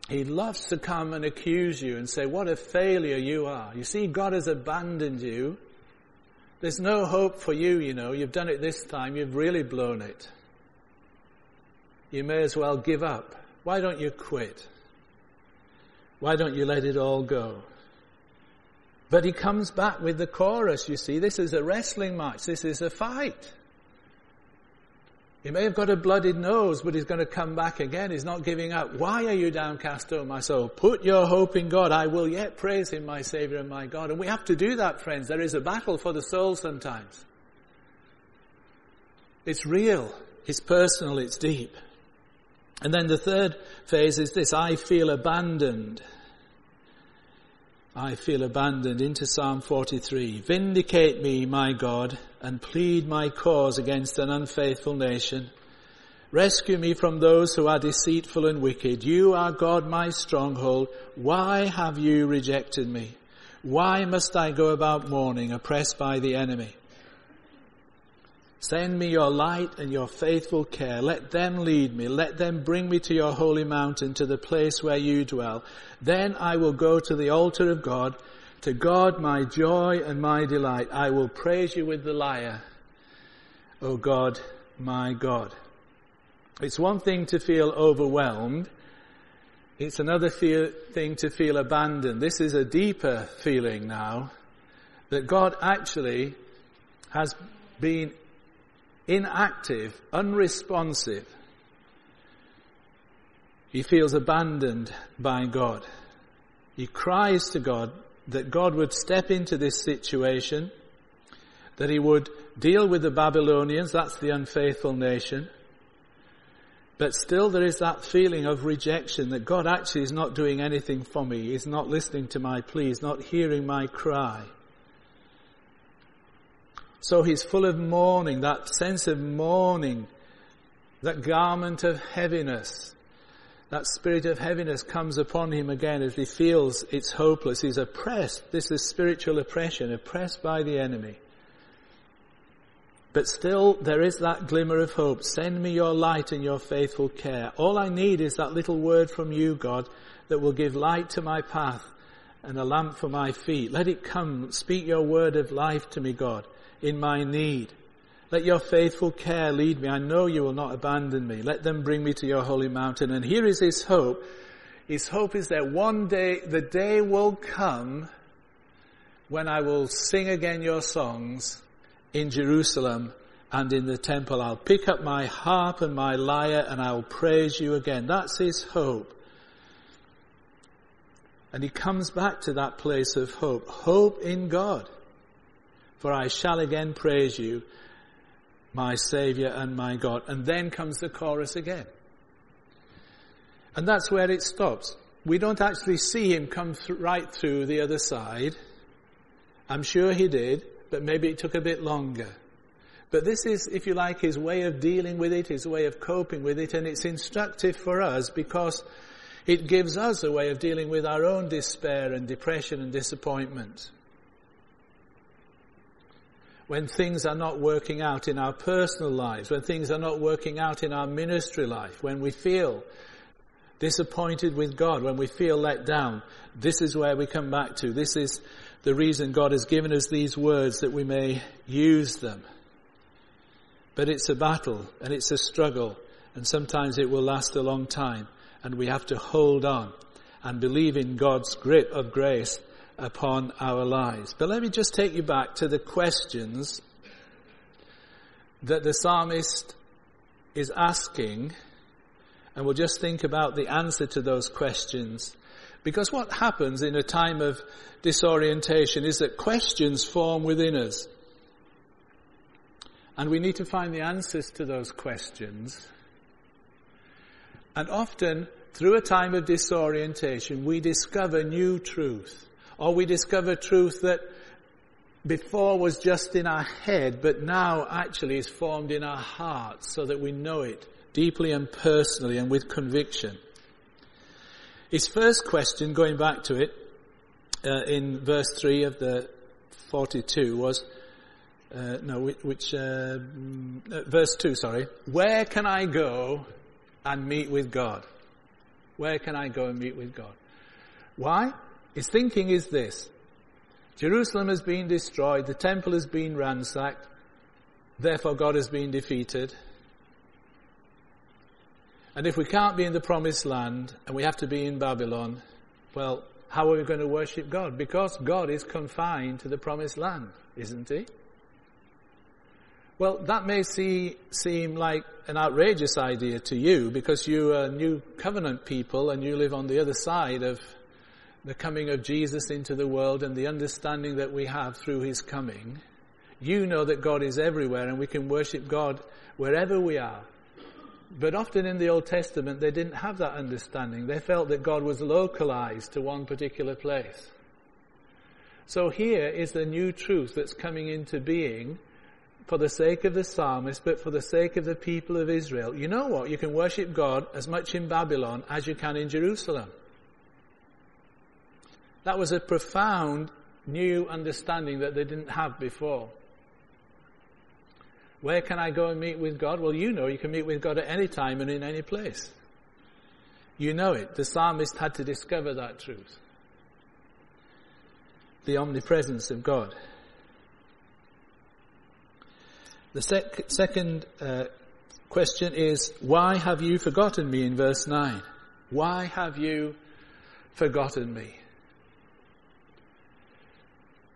he loves to come and accuse you and say, what a failure you are. You see, God has abandoned you. There's no hope for you, you know. You've done it this time. You've really blown it. You may as well give up. Why don't you quit? Why don't you let it all go? But he comes back with the chorus, you see. This is a wrestling match. This is a fight. He may have got a bloodied nose, but he's going to come back again. He's not giving up. Why are you downcast, O my soul? Put your hope in God. I will yet praise him, my Savior and my God. And we have to do that, friends. There is a battle for the soul sometimes. It's real. It's personal. It's deep. And then the third phase is this. I feel abandoned. I feel abandoned into Psalm 43. Vindicate me, my God, and plead my cause against an unfaithful nation. Rescue me from those who are deceitful and wicked. You are God, my stronghold. Why have you rejected me? Why must I go about mourning, oppressed by the enemy? Send me your light and your faithful care. Let them lead me. Let them bring me to your holy mountain, to the place where you dwell. Then I will go to the altar of God, to God my joy and my delight. I will praise you with the lyre. O God, my God. It's one thing to feel overwhelmed. It's another feel, thing to feel abandoned. This is a deeper feeling now that God actually has been inactive, unresponsive. He feels abandoned by God. He cries to God that God would step into this situation, that he would deal with the Babylonians, that's the unfaithful nation, but still there is that feeling of rejection that God actually is not doing anything for me. He's not listening to my pleas, not hearing my cry. So he's full of mourning, that sense of mourning, that garment of heaviness. That spirit of heaviness comes upon him again as he feels it's hopeless. He's oppressed. This is spiritual oppression, oppressed by the enemy. But still, there is that glimmer of hope. Send me your light and your faithful care. All I need is that little word from you, God, that will give light to my path and a lamp for my feet. Let it come. Speak your word of life to me, God, in my need. Let your faithful care lead me. I know you will not abandon me. Let them bring me to your holy mountain. And here is his hope. His hope is that one day, the day will come when I will sing again your songs in Jerusalem and in the temple. I'll pick up my harp and my lyre and I'll praise you again. That's his hope. And he comes back to that place of hope. Hope in God. For I shall again praise you, my Saviour and my God. And then comes the chorus again. And that's where it stops. We don't actually see him come th- right through the other side. I'm sure he did but maybe it took a bit longer. But this is, if you like, his way of dealing with it, his way of coping with it, and it's instructive for us because it gives us a way of dealing with our own despair and depression and disappointment. When things are not working out in our personal lives, when things are not working out in our ministry life, when we feel disappointed with God, when we feel let down, this is where we come back to. This is the reason God has given us these words that we may use them. But it's a battle and it's a struggle and sometimes it will last a long time and we have to hold on and believe in God's grip of grace upon our lives. But let me just take you back to the questions that the psalmist is asking and we'll just think about the answer to those questions because what happens in a time of disorientation is that questions form within us. And we need to find the answers to those questions. And often, through a time of disorientation, we discover new truth. Or we discover truth that before was just in our head, but now actually is formed in our hearts so that we know it deeply and personally and with conviction. His first question, going back to it, uh, in verse 3 of the 42 was, uh, no, which, uh, mm, uh, verse 2, sorry. Where can I go and meet with God? Where can I go and meet with God? Why? His thinking is this. Jerusalem has been destroyed, the temple has been ransacked, therefore God has been defeated. And if we can't be in the promised land and we have to be in Babylon, well, how are we going to worship God? Because God is confined to the promised land, isn't he? Well, that may see, seem like an outrageous idea to you because you are new covenant people and you live on the other side of the coming of Jesus into the world and the understanding that we have through his coming. You know that God is everywhere and we can worship God wherever we are. But often in the Old Testament, they didn't have that understanding. They felt that God was localized to one particular place. So here is the new truth that's coming into being for the sake of the psalmist, but for the sake of the people of Israel. You know what? You can worship God as much in Babylon as you can in Jerusalem. That was a profound new understanding that they didn't have before. Where can I go and meet with God? Well, you know you can meet with God at any time and in any place. You know it. The psalmist had to discover that truth. The omnipresence of God. The sec- second uh, question is, why have you forgotten me in verse 9? Why have you forgotten me?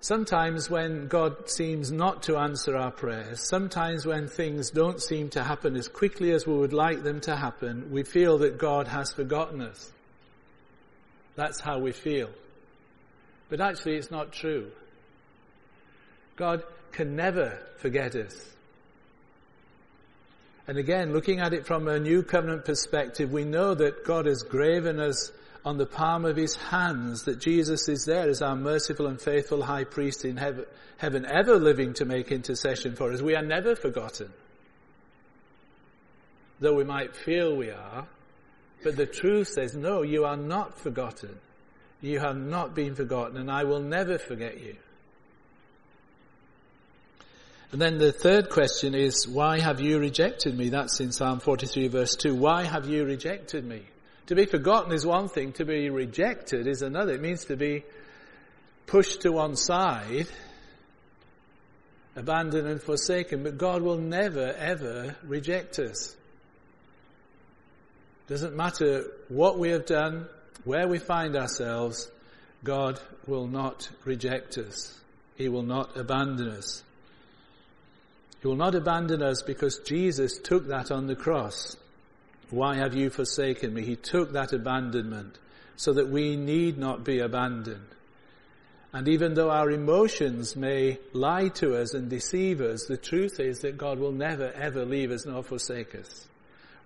Sometimes when God seems not to answer our prayers, sometimes when things don't seem to happen as quickly as we would like them to happen, we feel that God has forgotten us. That's how we feel. But actually it's not true. God can never forget us. And again, looking at it from a new covenant perspective, we know that God has graven us on the palm of his hands that Jesus is there as our merciful and faithful high priest in heaven, heaven, ever living to make intercession for us. We are never forgotten. Though we might feel we are, but the truth says, no, you are not forgotten. You have not been forgotten and I will never forget you. And then the third question is, why have you rejected me? That's in Psalm 43 verse 2. Why have you rejected me? To be forgotten is one thing, to be rejected is another. It means to be pushed to one side, abandoned and forsaken, but God will never ever reject us. Doesn't matter what we have done, where we find ourselves, God will not reject us. He will not abandon us. He will not abandon us because Jesus took that on the cross. Why have you forsaken me? He took that abandonment so that we need not be abandoned. And even though our emotions may lie to us and deceive us, the truth is that God will never ever leave us nor forsake us.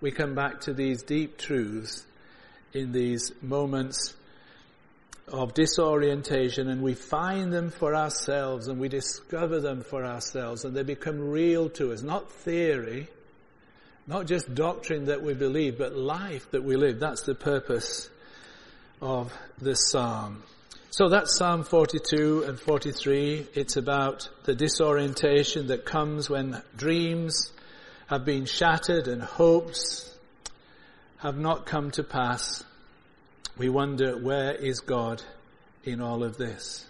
We come back to these deep truths in these moments of disorientation and we find them for ourselves and we discover them for ourselves and they become real to us, not theory, not just doctrine that we believe, but life that we live. That's the purpose of this psalm. So that's Psalm 42 and 43. It's about the disorientation that comes when dreams have been shattered and hopes have not come to pass. We wonder, where is God in all of this?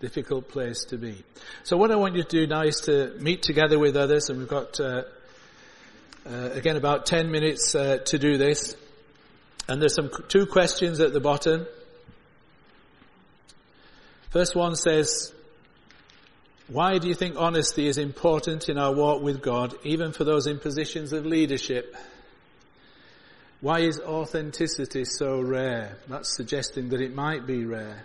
Difficult place to be. So what I want you to do now is to meet together with others, and we've got uh, uh, again, about 10 minutes uh, to do this. And there's some two questions at the bottom. First one says, why do you think honesty is important in our walk with God, even for those in positions of leadership? Why is authenticity so rare? That's suggesting that it might be rare.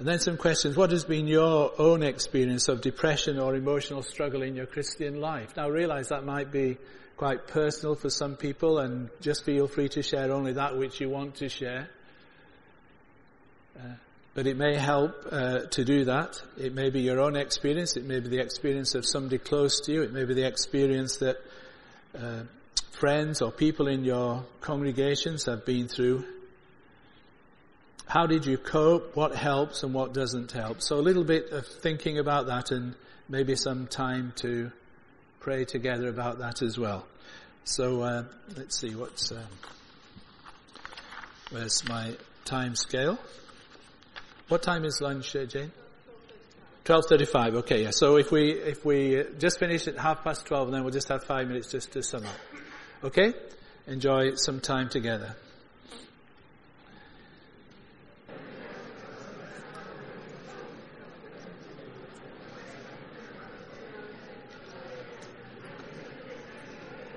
And then some questions. What has been your own experience of depression or emotional struggle in your Christian life? Now realize that might be quite personal for some people and just feel free to share only that which you want to share. Uh, but it may help uh, to do that. It may be your own experience. It may be the experience of somebody close to you. It may be the experience that uh, friends or people in your congregations have been through. How did you cope? What helps and what doesn't help? So a little bit of thinking about that and maybe some time to pray together about that as well. So uh, let's see what's um, where's my time scale. What time is lunch, uh, Jane? Twelve thirty-five. Okay, yeah. So if we if we just finish at half past twelve, then we'll just have five minutes just to sum up. Okay. Enjoy some time together.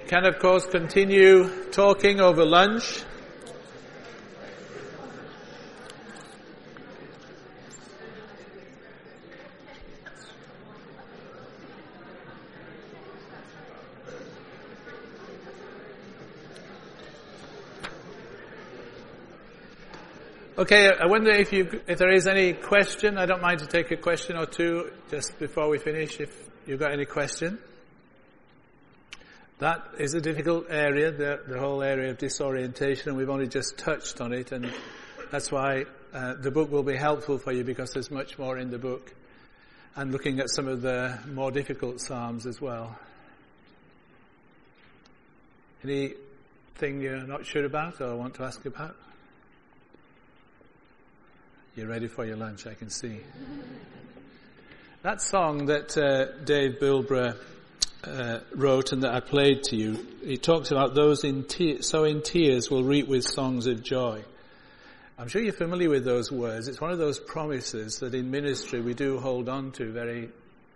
Can of course continue talking over lunch. Okay, I wonder if you, if there is any question. I don't mind to take a question or two just before we finish. If you've got any question. That is a difficult area, the, the, whole area of disorientation, and we've only just touched on it, and that's why uh, the book will be helpful for you because there's much more in the book, and looking at some of the more difficult psalms as well. Anything you're not sure about or want to ask about? You're ready for your lunch, I can see. that song that uh, Dave Bilbrough uh, wrote and that I played to you. He talks about those in te- so in tears will reap with songs of joy. I'm sure you're familiar with those words. It's one of those promises that in ministry we do hold on to very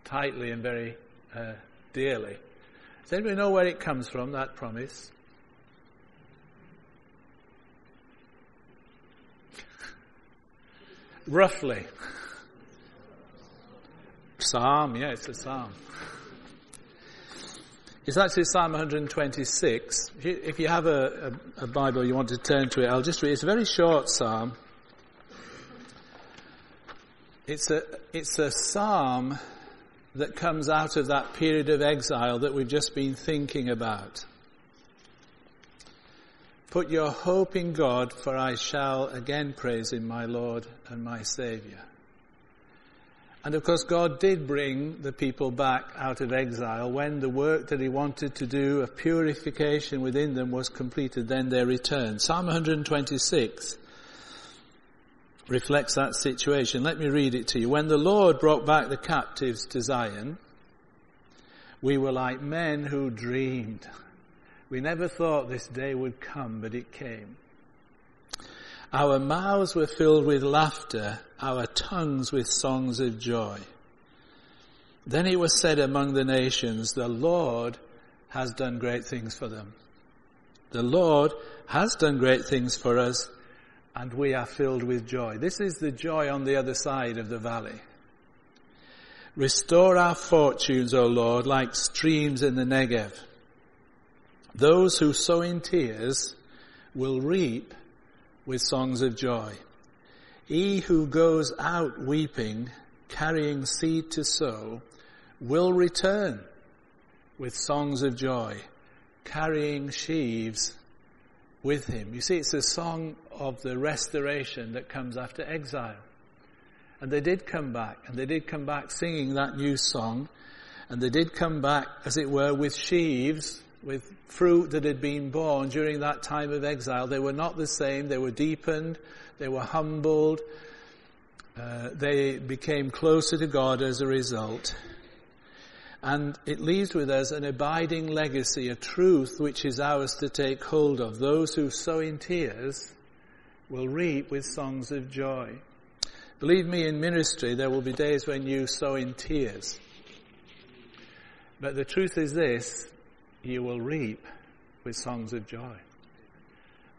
tightly and very uh, dearly. Does anybody know where it comes from, that promise? Roughly. Psalm, yeah, it's a psalm. It's actually Psalm 126. If you, have a, a, a, Bible you want to turn to it, I'll just read. It's a very short psalm. It's a, it's a psalm that comes out of that period of exile that we've just been thinking about. Put your hope in God, for I shall again praise him, my Lord and my Saviour. And of course, God did bring the people back out of exile when the work that He wanted to do of purification within them was completed. Then they returned. Psalm 126 reflects that situation. Let me read it to you. When the Lord brought back the captives to Zion, we were like men who dreamed. We never thought this day would come, but it came. Our mouths were filled with laughter, our tongues with songs of joy. Then it was said among the nations, the Lord has done great things for them. The Lord has done great things for us, and we are filled with joy. This is the joy on the other side of the valley. Restore our fortunes, O Lord, like streams in the Negev. Those who sow in tears will reap with songs of joy. He who goes out weeping, carrying seed to sow, will return with songs of joy, carrying sheaves with him. You see, it's a song of the restoration that comes after exile. And they did come back, and they did come back singing that new song, and they did come back, as it were, with sheaves with fruit that had been borne during that time of exile. They were not the same. They were deepened. They were humbled. Uh, they became closer to God as a result. And it leaves with us an abiding legacy, a truth which is ours to take hold of. Those who sow in tears will reap with songs of joy. Believe me, in ministry, there will be days when you sow in tears. But the truth is this, you will reap with songs of joy.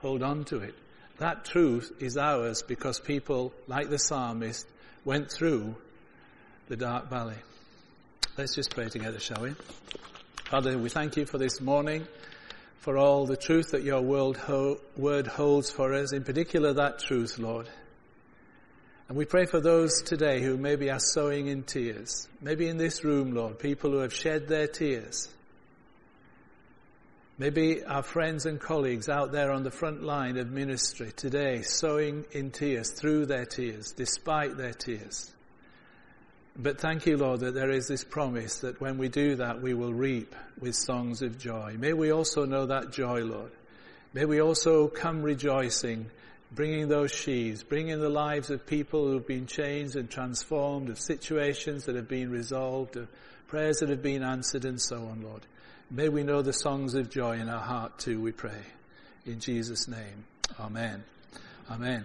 Hold on to it. That truth is ours because people, like the psalmist, went through the dark valley. Let's just pray together, shall we? Father, we thank you for this morning, for all the truth that your word holds for us, in particular that truth, Lord. And we pray for those today who maybe are sowing in tears. Maybe in this room, Lord, people who have shed their tears Maybe our friends and colleagues out there on the front line of ministry today, sowing in tears, through their tears, despite their tears. But thank you, Lord, that there is this promise that when we do that, we will reap with songs of joy. May we also know that joy, Lord. May we also come rejoicing, bringing those sheaves, bringing the lives of people who have been changed and transformed, of situations that have been resolved, of prayers that have been answered, and so on, Lord. May we know the songs of joy in our heart too, we pray. In Jesus' name. Amen. Amen.